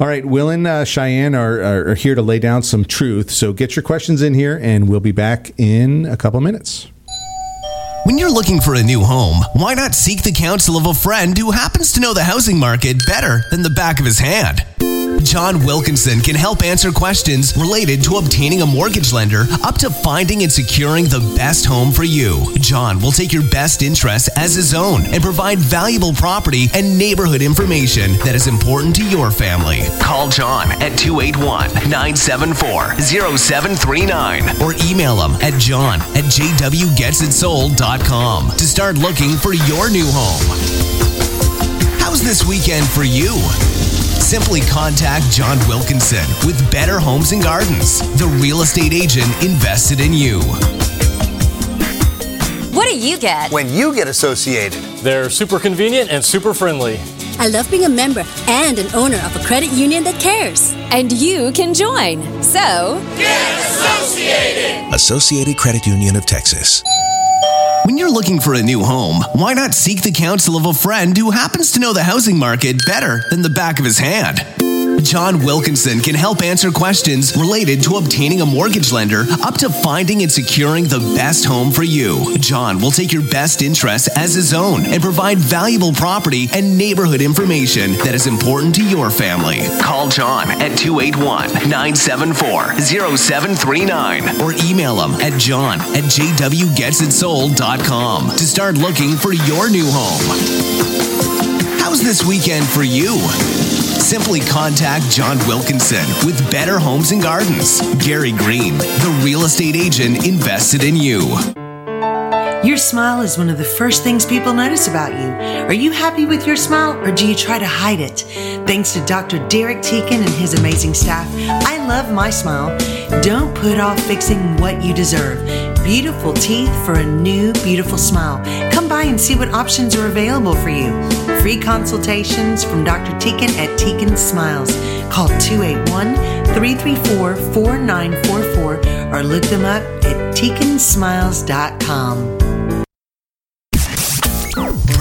All right, Will and uh, Cheyenne are, are, are here to lay down some truth. So get your questions in here, and we'll be back in a couple minutes. When you're looking for a new home, why not seek the counsel of a friend who happens to know the housing market better than the back of his hand? John Wilkinson can help answer questions related to obtaining a mortgage lender up to finding and securing the best home for you. John will take your best interests as his own and provide valuable property and neighborhood information that is important to your family. Call John at 281 974 0739 or email him at john at jwgetsitsold.com to start looking for your new home. How's this weekend for you? Simply contact John Wilkinson with Better Homes and Gardens, the real estate agent invested in you. What do you get? When you get associated, they're super convenient and super friendly. I love being a member and an owner of a credit union that cares. And you can join. So, get associated! Associated Credit Union of Texas. When you're looking for a new home, why not seek the counsel of a friend who happens to know the housing market better than the back of his hand? John Wilkinson can help answer questions related to obtaining a mortgage lender up to finding and securing the best home for you. John will take your best interests as his own and provide valuable property and neighborhood information that is important to your family. Call John at 281 974 0739 or email him at john at jwgetsitsold.com to start looking for your new home. How's this weekend for you? Simply contact John Wilkinson with Better Homes and Gardens. Gary Greene, the real estate agent invested in you. Your smile is one of the first things people notice about you. Are you happy with your smile or do you try to hide it? Thanks to Dr. Derek Teakin and his amazing staff, I love my smile. Don't put off fixing what you deserve. Beautiful teeth for a new, beautiful smile. Come by and see what options are available for you. Free consultations from Dr. Teakin at Teakin Smiles. Call 281 334 4944 or look them up at teakinsmiles.com.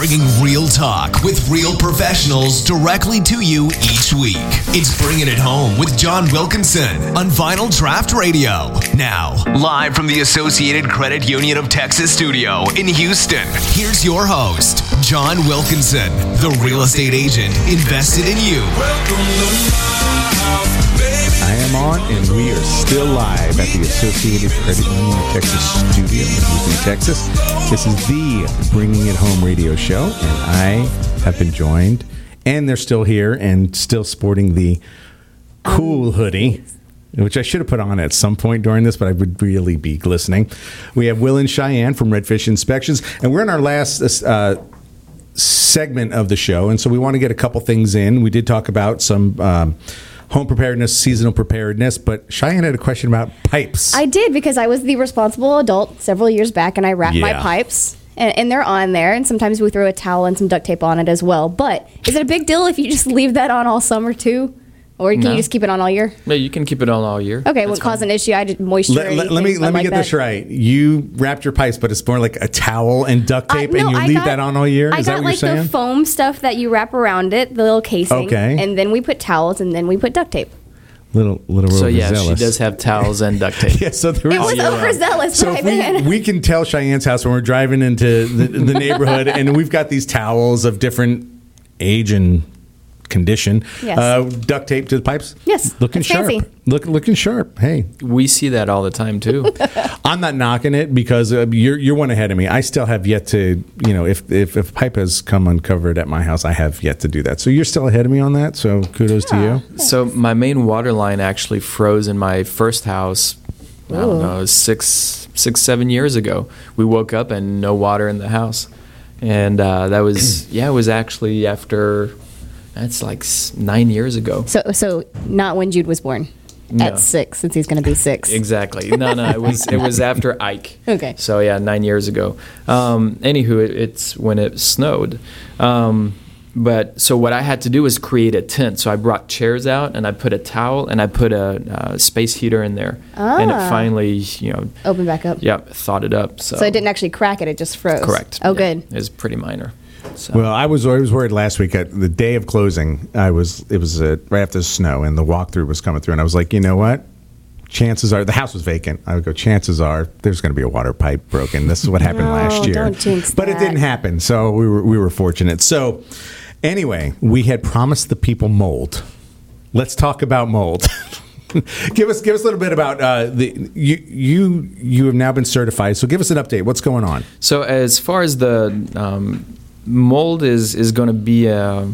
Bringing real talk with real professionals directly to you each week. It's Bringing It Home with John Wilkinson on Vinyl Draught Radio. Now, live from the Associated Credit Union of Texas studio in Houston, here's your host, John Wilkinson, the real estate agent invested in you. I am on, and we are still live at the Associated Credit Union Texas studio in Houston, Texas. This is the Bringing It Home radio show, and I have been joined, and they're still here and still sporting the cool hoodie. Which I should have put on at some point during this, but I would really be glistening. We have Will and Cheyenne from Redfish Inspections, and we're in our last uh, segment of the show, and so we want to get a couple things in. We did talk about some um, home preparedness, seasonal preparedness, but Cheyenne had a question about pipes. I did because I was the responsible adult several years back, and I wrapped my pipes. And, and they're on there, and sometimes we throw a towel and some duct tape on it as well. But is it a big deal if you just leave that on all summer too, or can No. you just keep it on all year? No, you can keep it on all year. Okay, won't cause an issue. I did moisture. let, let- let me let me like get this right. You wrapped your pipes, but it's more like a towel and duct Uh, tape, no, and you I leave got- that on all year. I Is got that what like you're the saying? foam stuff that you wrap around it, the little casing. Okay. And then we put towels, and then we put duct tape. little little So yeah, she does have towels and duct tape. yeah, so there It is- was overzealous, So if we, we can tell Cheyenne's house when we're driving into the, the neighborhood, and we've got these towels of different age and condition. Yes. Uh, duct tape to the pipes. Yes, looking that's sharp. fancy. Look, looking sharp. Hey, we see that all the time too. I'm not knocking it because uh, you're you're one ahead of me. I still have yet to, you know, if if if pipe has come uncovered at my house, I have yet to do that. So you're still ahead of me on that. So kudos to you. So my main water line actually froze in my first house. I don't know, six, six, seven years ago. We woke up and no water in the house, and uh, that was yeah, it was actually after. That's like nine years ago. So, so not when Jude was born. No. At six, since he's going to be six. Exactly. No, no, it was it was after Ike. Okay. So yeah, nine years ago. Um, anywho, it, it's when it snowed. Um, but so what I had to do was create a tent. So I brought chairs out and I put a towel and I put a uh, space heater in there, and it Ah. finally, you know, opened back up. yeah, thawed it up. So, So it didn't actually crack it; it just froze. correct. Oh, Yeah, good. It was pretty minor. So. Well, I was I was worried last week at the day of closing. I was it was uh, right after the snow and the walkthrough was coming through, and I was like, you know what? Chances are the house was vacant. I would go. Chances are there's going to be a water pipe broken. This is what happened No, last year, don't jinx but it didn't happen. So we were we were fortunate. So anyway, we had promised the people mold. Let's talk about mold. give us give us a little bit about uh, the you you you have now been certified. So give us an update. What's going on? So as far as the um, mold is is going to be a,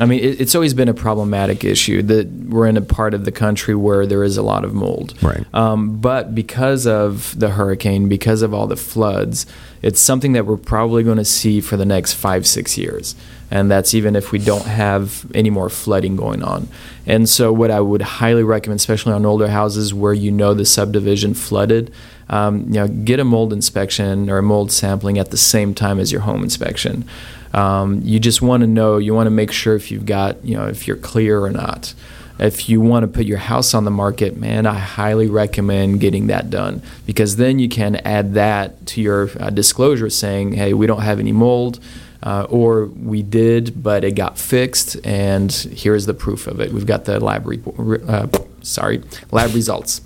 I mean, it, it's always been a problematic issue that we're in a part of the country where there is a lot of mold. Right. Um, but because of the hurricane, because of all the floods, it's something that we're probably going to see for the next five, six years. And that's even if we don't have any more flooding going on. And so, what I would highly recommend, especially on older houses where you know the subdivision flooded, um, you know, get a mold inspection or a mold sampling at the same time as your home inspection. Um, you just want to know, you want to make sure if you've got, you know, if you're clear or not. If you want to put your house on the market, man, I highly recommend getting that done because then you can add that to your uh, disclosure saying, hey, we don't have any mold. Uh, or we did, but it got fixed, and here's the proof of it. We've got the lab report. Uh, sorry, lab results.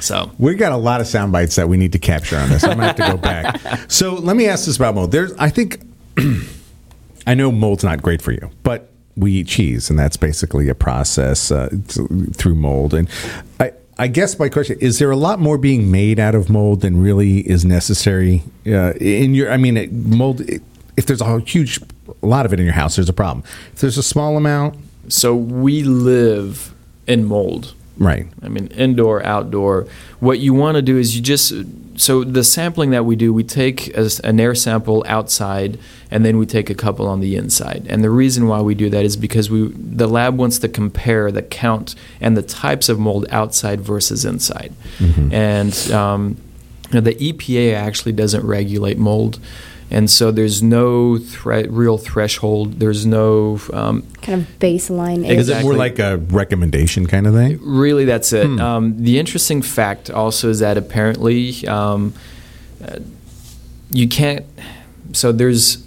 So We got a lot of sound bites that we need to capture on this. I'm gonna have to go back. So let me ask this about mold. There's, I think, I know mold's not great for you, but we eat cheese, and that's basically a process uh, through mold. And I, I guess my question is: there a lot more being made out of mold than really is necessary uh, in your? I mean, it, mold. It, if there's a huge a lot of it in your house, there's a problem. If there's a small amount, So we live in mold. Right? I mean, indoor, outdoor. What you want to do is you just so the sampling that we do, we take a, an air sample outside, and then we take a couple on the inside. And the reason why we do that is because we the lab wants to compare the count and the types of mold outside versus inside. And um, know, the EPA actually doesn't regulate mold. And so there's no thre- real threshold. There's no um, Kind of baseline. Exactly. Is it more like a recommendation kind of thing? Really, that's it. Um, the interesting fact also is that apparently um, uh, you can't. So there's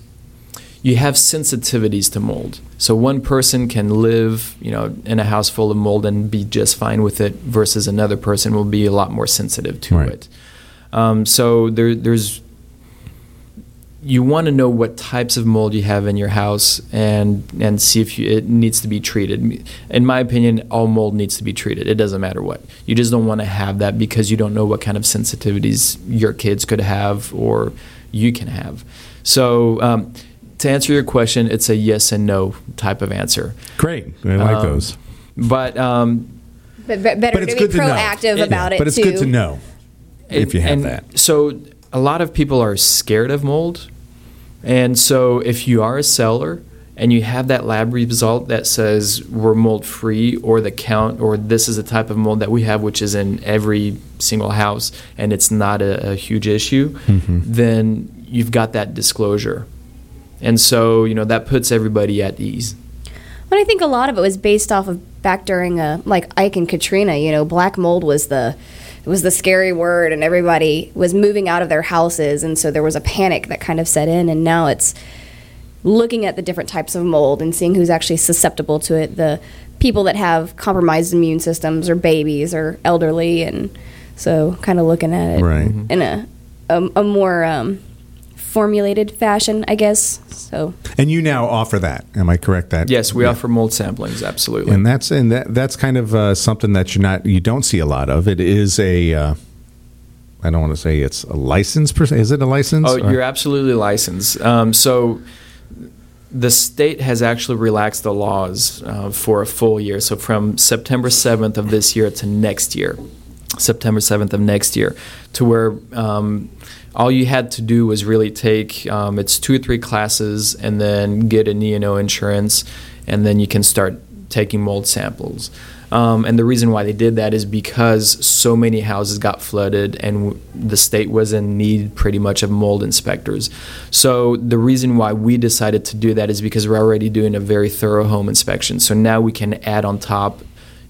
you have sensitivities to mold. So one person can live, you know, in a house full of mold and be just fine with it, versus another person will be a lot more sensitive to Right. it. Um, so there, there's you want to know what types of mold you have in your house and and see if you, it needs to be treated. In my opinion, all mold needs to be treated. It doesn't matter what. You just don't want to have that because you don't know what kind of sensitivities your kids could have or you can have. So um, to answer your question, it's a yes and no type of answer. Great. I like Um, those. But um, But, but better But it's to good be to know. proactive Yeah, about it. But it's too. good to know if you have that. So a lot of people are scared of mold, and so if you are a seller and you have that lab result that says we're mold free, or the count, or this is the type of mold that we have, which is in every single house, and it's not a, a huge issue, Mm-hmm. then you've got that disclosure, and so you know that puts everybody at ease. But I think a lot of it was based off of back during uh, like Ike and Katrina. You know, black mold was the it was the scary word, and everybody was moving out of their houses, and so there was a panic that kind of set in. And now it's looking at the different types of mold and seeing who's actually susceptible to it. The people that have compromised immune systems, or babies, or elderly, and so kind of looking at it Right. in a a, a more um, formulated fashion, I guess. So And you now offer that. Am I correct? That Yes, we offer mold samplings. Absolutely. and that's and that that's kind of uh, something that you're not you don't see a lot of. It is a uh, I don't want to say it's a license per se. Is it a license? Oh, Or- you're absolutely licensed. Um, so the state has actually relaxed the laws uh, for a full year. So from September 7th of this year to next year, September 7th of next year, to where um, all you had to do was really take um, it's two or three classes and then get an E&O insurance, and then you can start taking mold samples. Um, and the reason why they did that is because so many houses got flooded and w- the state was in need pretty much of mold inspectors. So the reason why we decided to do that is because we're already doing a very thorough home inspection. So now we can add on top,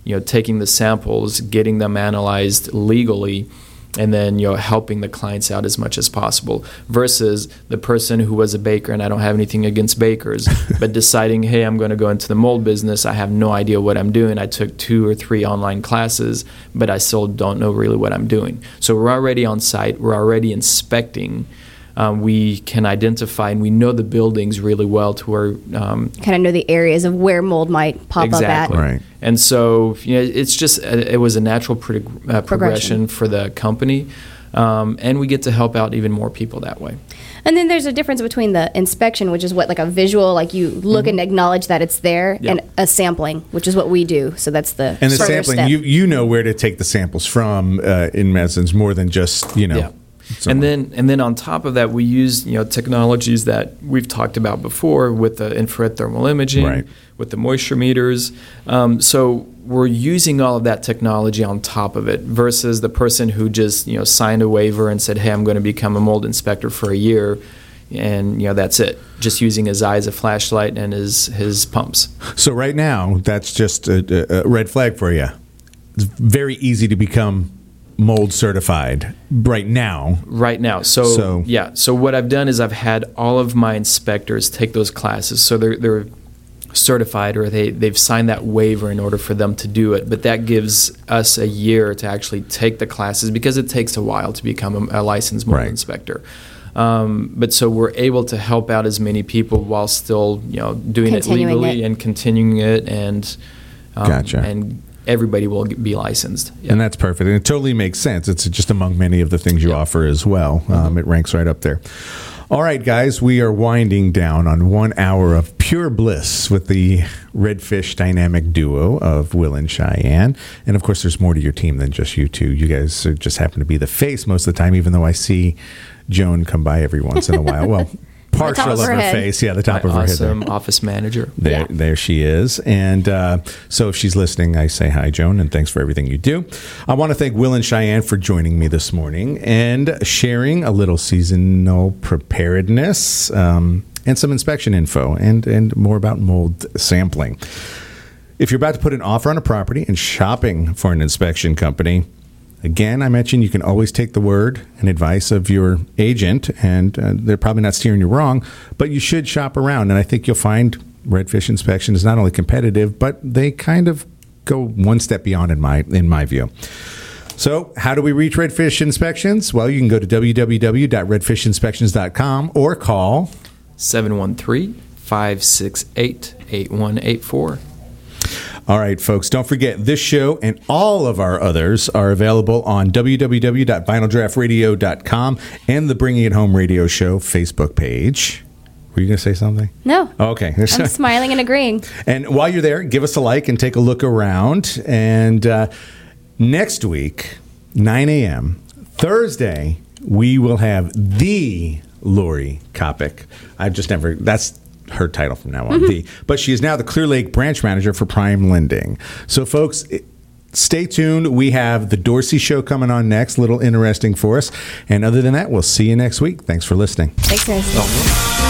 you know, taking the samples, getting them analyzed legally, and then you know helping the clients out as much as possible versus the person who was a baker and I don't have anything against bakers but deciding hey I'm going to go into the mold business. I have no idea what I'm doing. I took two or three online classes but I still don't know really what I'm doing. So we're already on site. We're already inspecting um, we can identify and we know the buildings really well to where um, kind of know the areas of where mold might pop exactly. up at. And so, you know, it's just it was a natural prog- uh, progression for the company, um, and we get to help out even more people that way. And then there's a difference between the inspection, which is what like a visual, like you look and acknowledge that it's there, Yep. and a sampling, which is what we do. So that's the and the sampling, step. you you know where to take the samples from uh, in medicines more than just you know. Yeah. And then, and then on top of that, we use you know technologies that we've talked about before with the infrared thermal imaging, Right. with the moisture meters. Um, so we're using all of that technology on top of it, versus the person who just you know signed a waiver and said, "Hey, I'm going to become a mold inspector for a year," and you know that's it, just using his eye as a flashlight and his his pumps. So right now, that's just a- a red flag for you. It's very easy to become mold certified right now. right now. So, So- yeah. So what I've done is I've had all of my inspectors take those classes. So they're they're certified or they they've signed that waiver in order for them to do it. But that gives us a year to actually take the classes because it takes a while to become a, a licensed mold inspector. Um, but so we're able to help out as many people while still you know doing Continuing it legally it. and continuing it and um, Gotcha. and everybody will be licensed. And that's perfect. And it totally makes sense. It's just among many of the things you offer as well. Um, it ranks right up there. All right, guys, we are winding down on one hour of pure bliss with the Redfish dynamic duo of Will and Cheyenne. And of course, there's more to your team than just you two. You guys just happen to be the face most of the time, even though I see Joan come by every once in a while. Well, partial top of of her her face. Yeah, the top My of her head. awesome office manager. There, there she is. And uh, so if she's listening, I say hi, Joan, and thanks for everything you do. I want to thank Will and Cheyenne for joining me this morning and sharing a little seasonal preparedness um, and some inspection info and, and more about mold sampling. If you're about to put an offer on a property and shopping for an inspection company, Again, I mentioned you can always take the word and advice of your agent, and uh, they're probably not steering you wrong, but you should shop around. And I think you'll find Redfish Inspection is not only competitive, but they kind of go one step beyond in my in my view. So, how do we reach Redfish Inspections? Well, you can go to www.redfishinspections.com or call 713 568 8184. All right, folks, don't forget this show and all of our others are available on www.vinyldraftradio.com and the Bringing It Home Radio Show Facebook page. Were you going to say something? no, Oh, okay. I'm smiling and agreeing. And while you're there, give us a like and take a look around. And uh, next week, 9 a.m., Thursday, we will have the Lori Coppock. I've just never, that's her title from now on, mm-hmm. the. But she is now the Clear Lake branch manager for Prime Lending. So, folks, it- stay tuned. We have the Dorsey Show coming on next, little interesting for us. And other than that, we'll see you next week. Thanks for listening. Thanks, guys. Oh.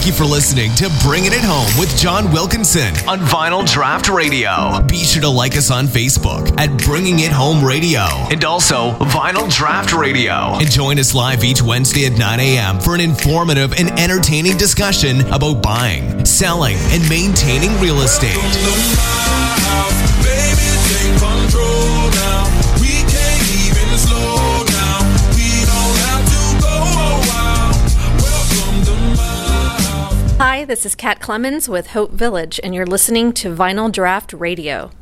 Thank you for listening to Bringing It Home with John Wilkinson on Vinyl Draught Radio. Be sure to like us on Facebook at Bringing It Home Radio and also Vinyl Draught Radio. And join us live each Wednesday at 9 a.m. for an informative and entertaining discussion about buying, selling, and maintaining real estate. This is Kat Clemens with Hope Village, and you're listening to Vinyl Draught Radio.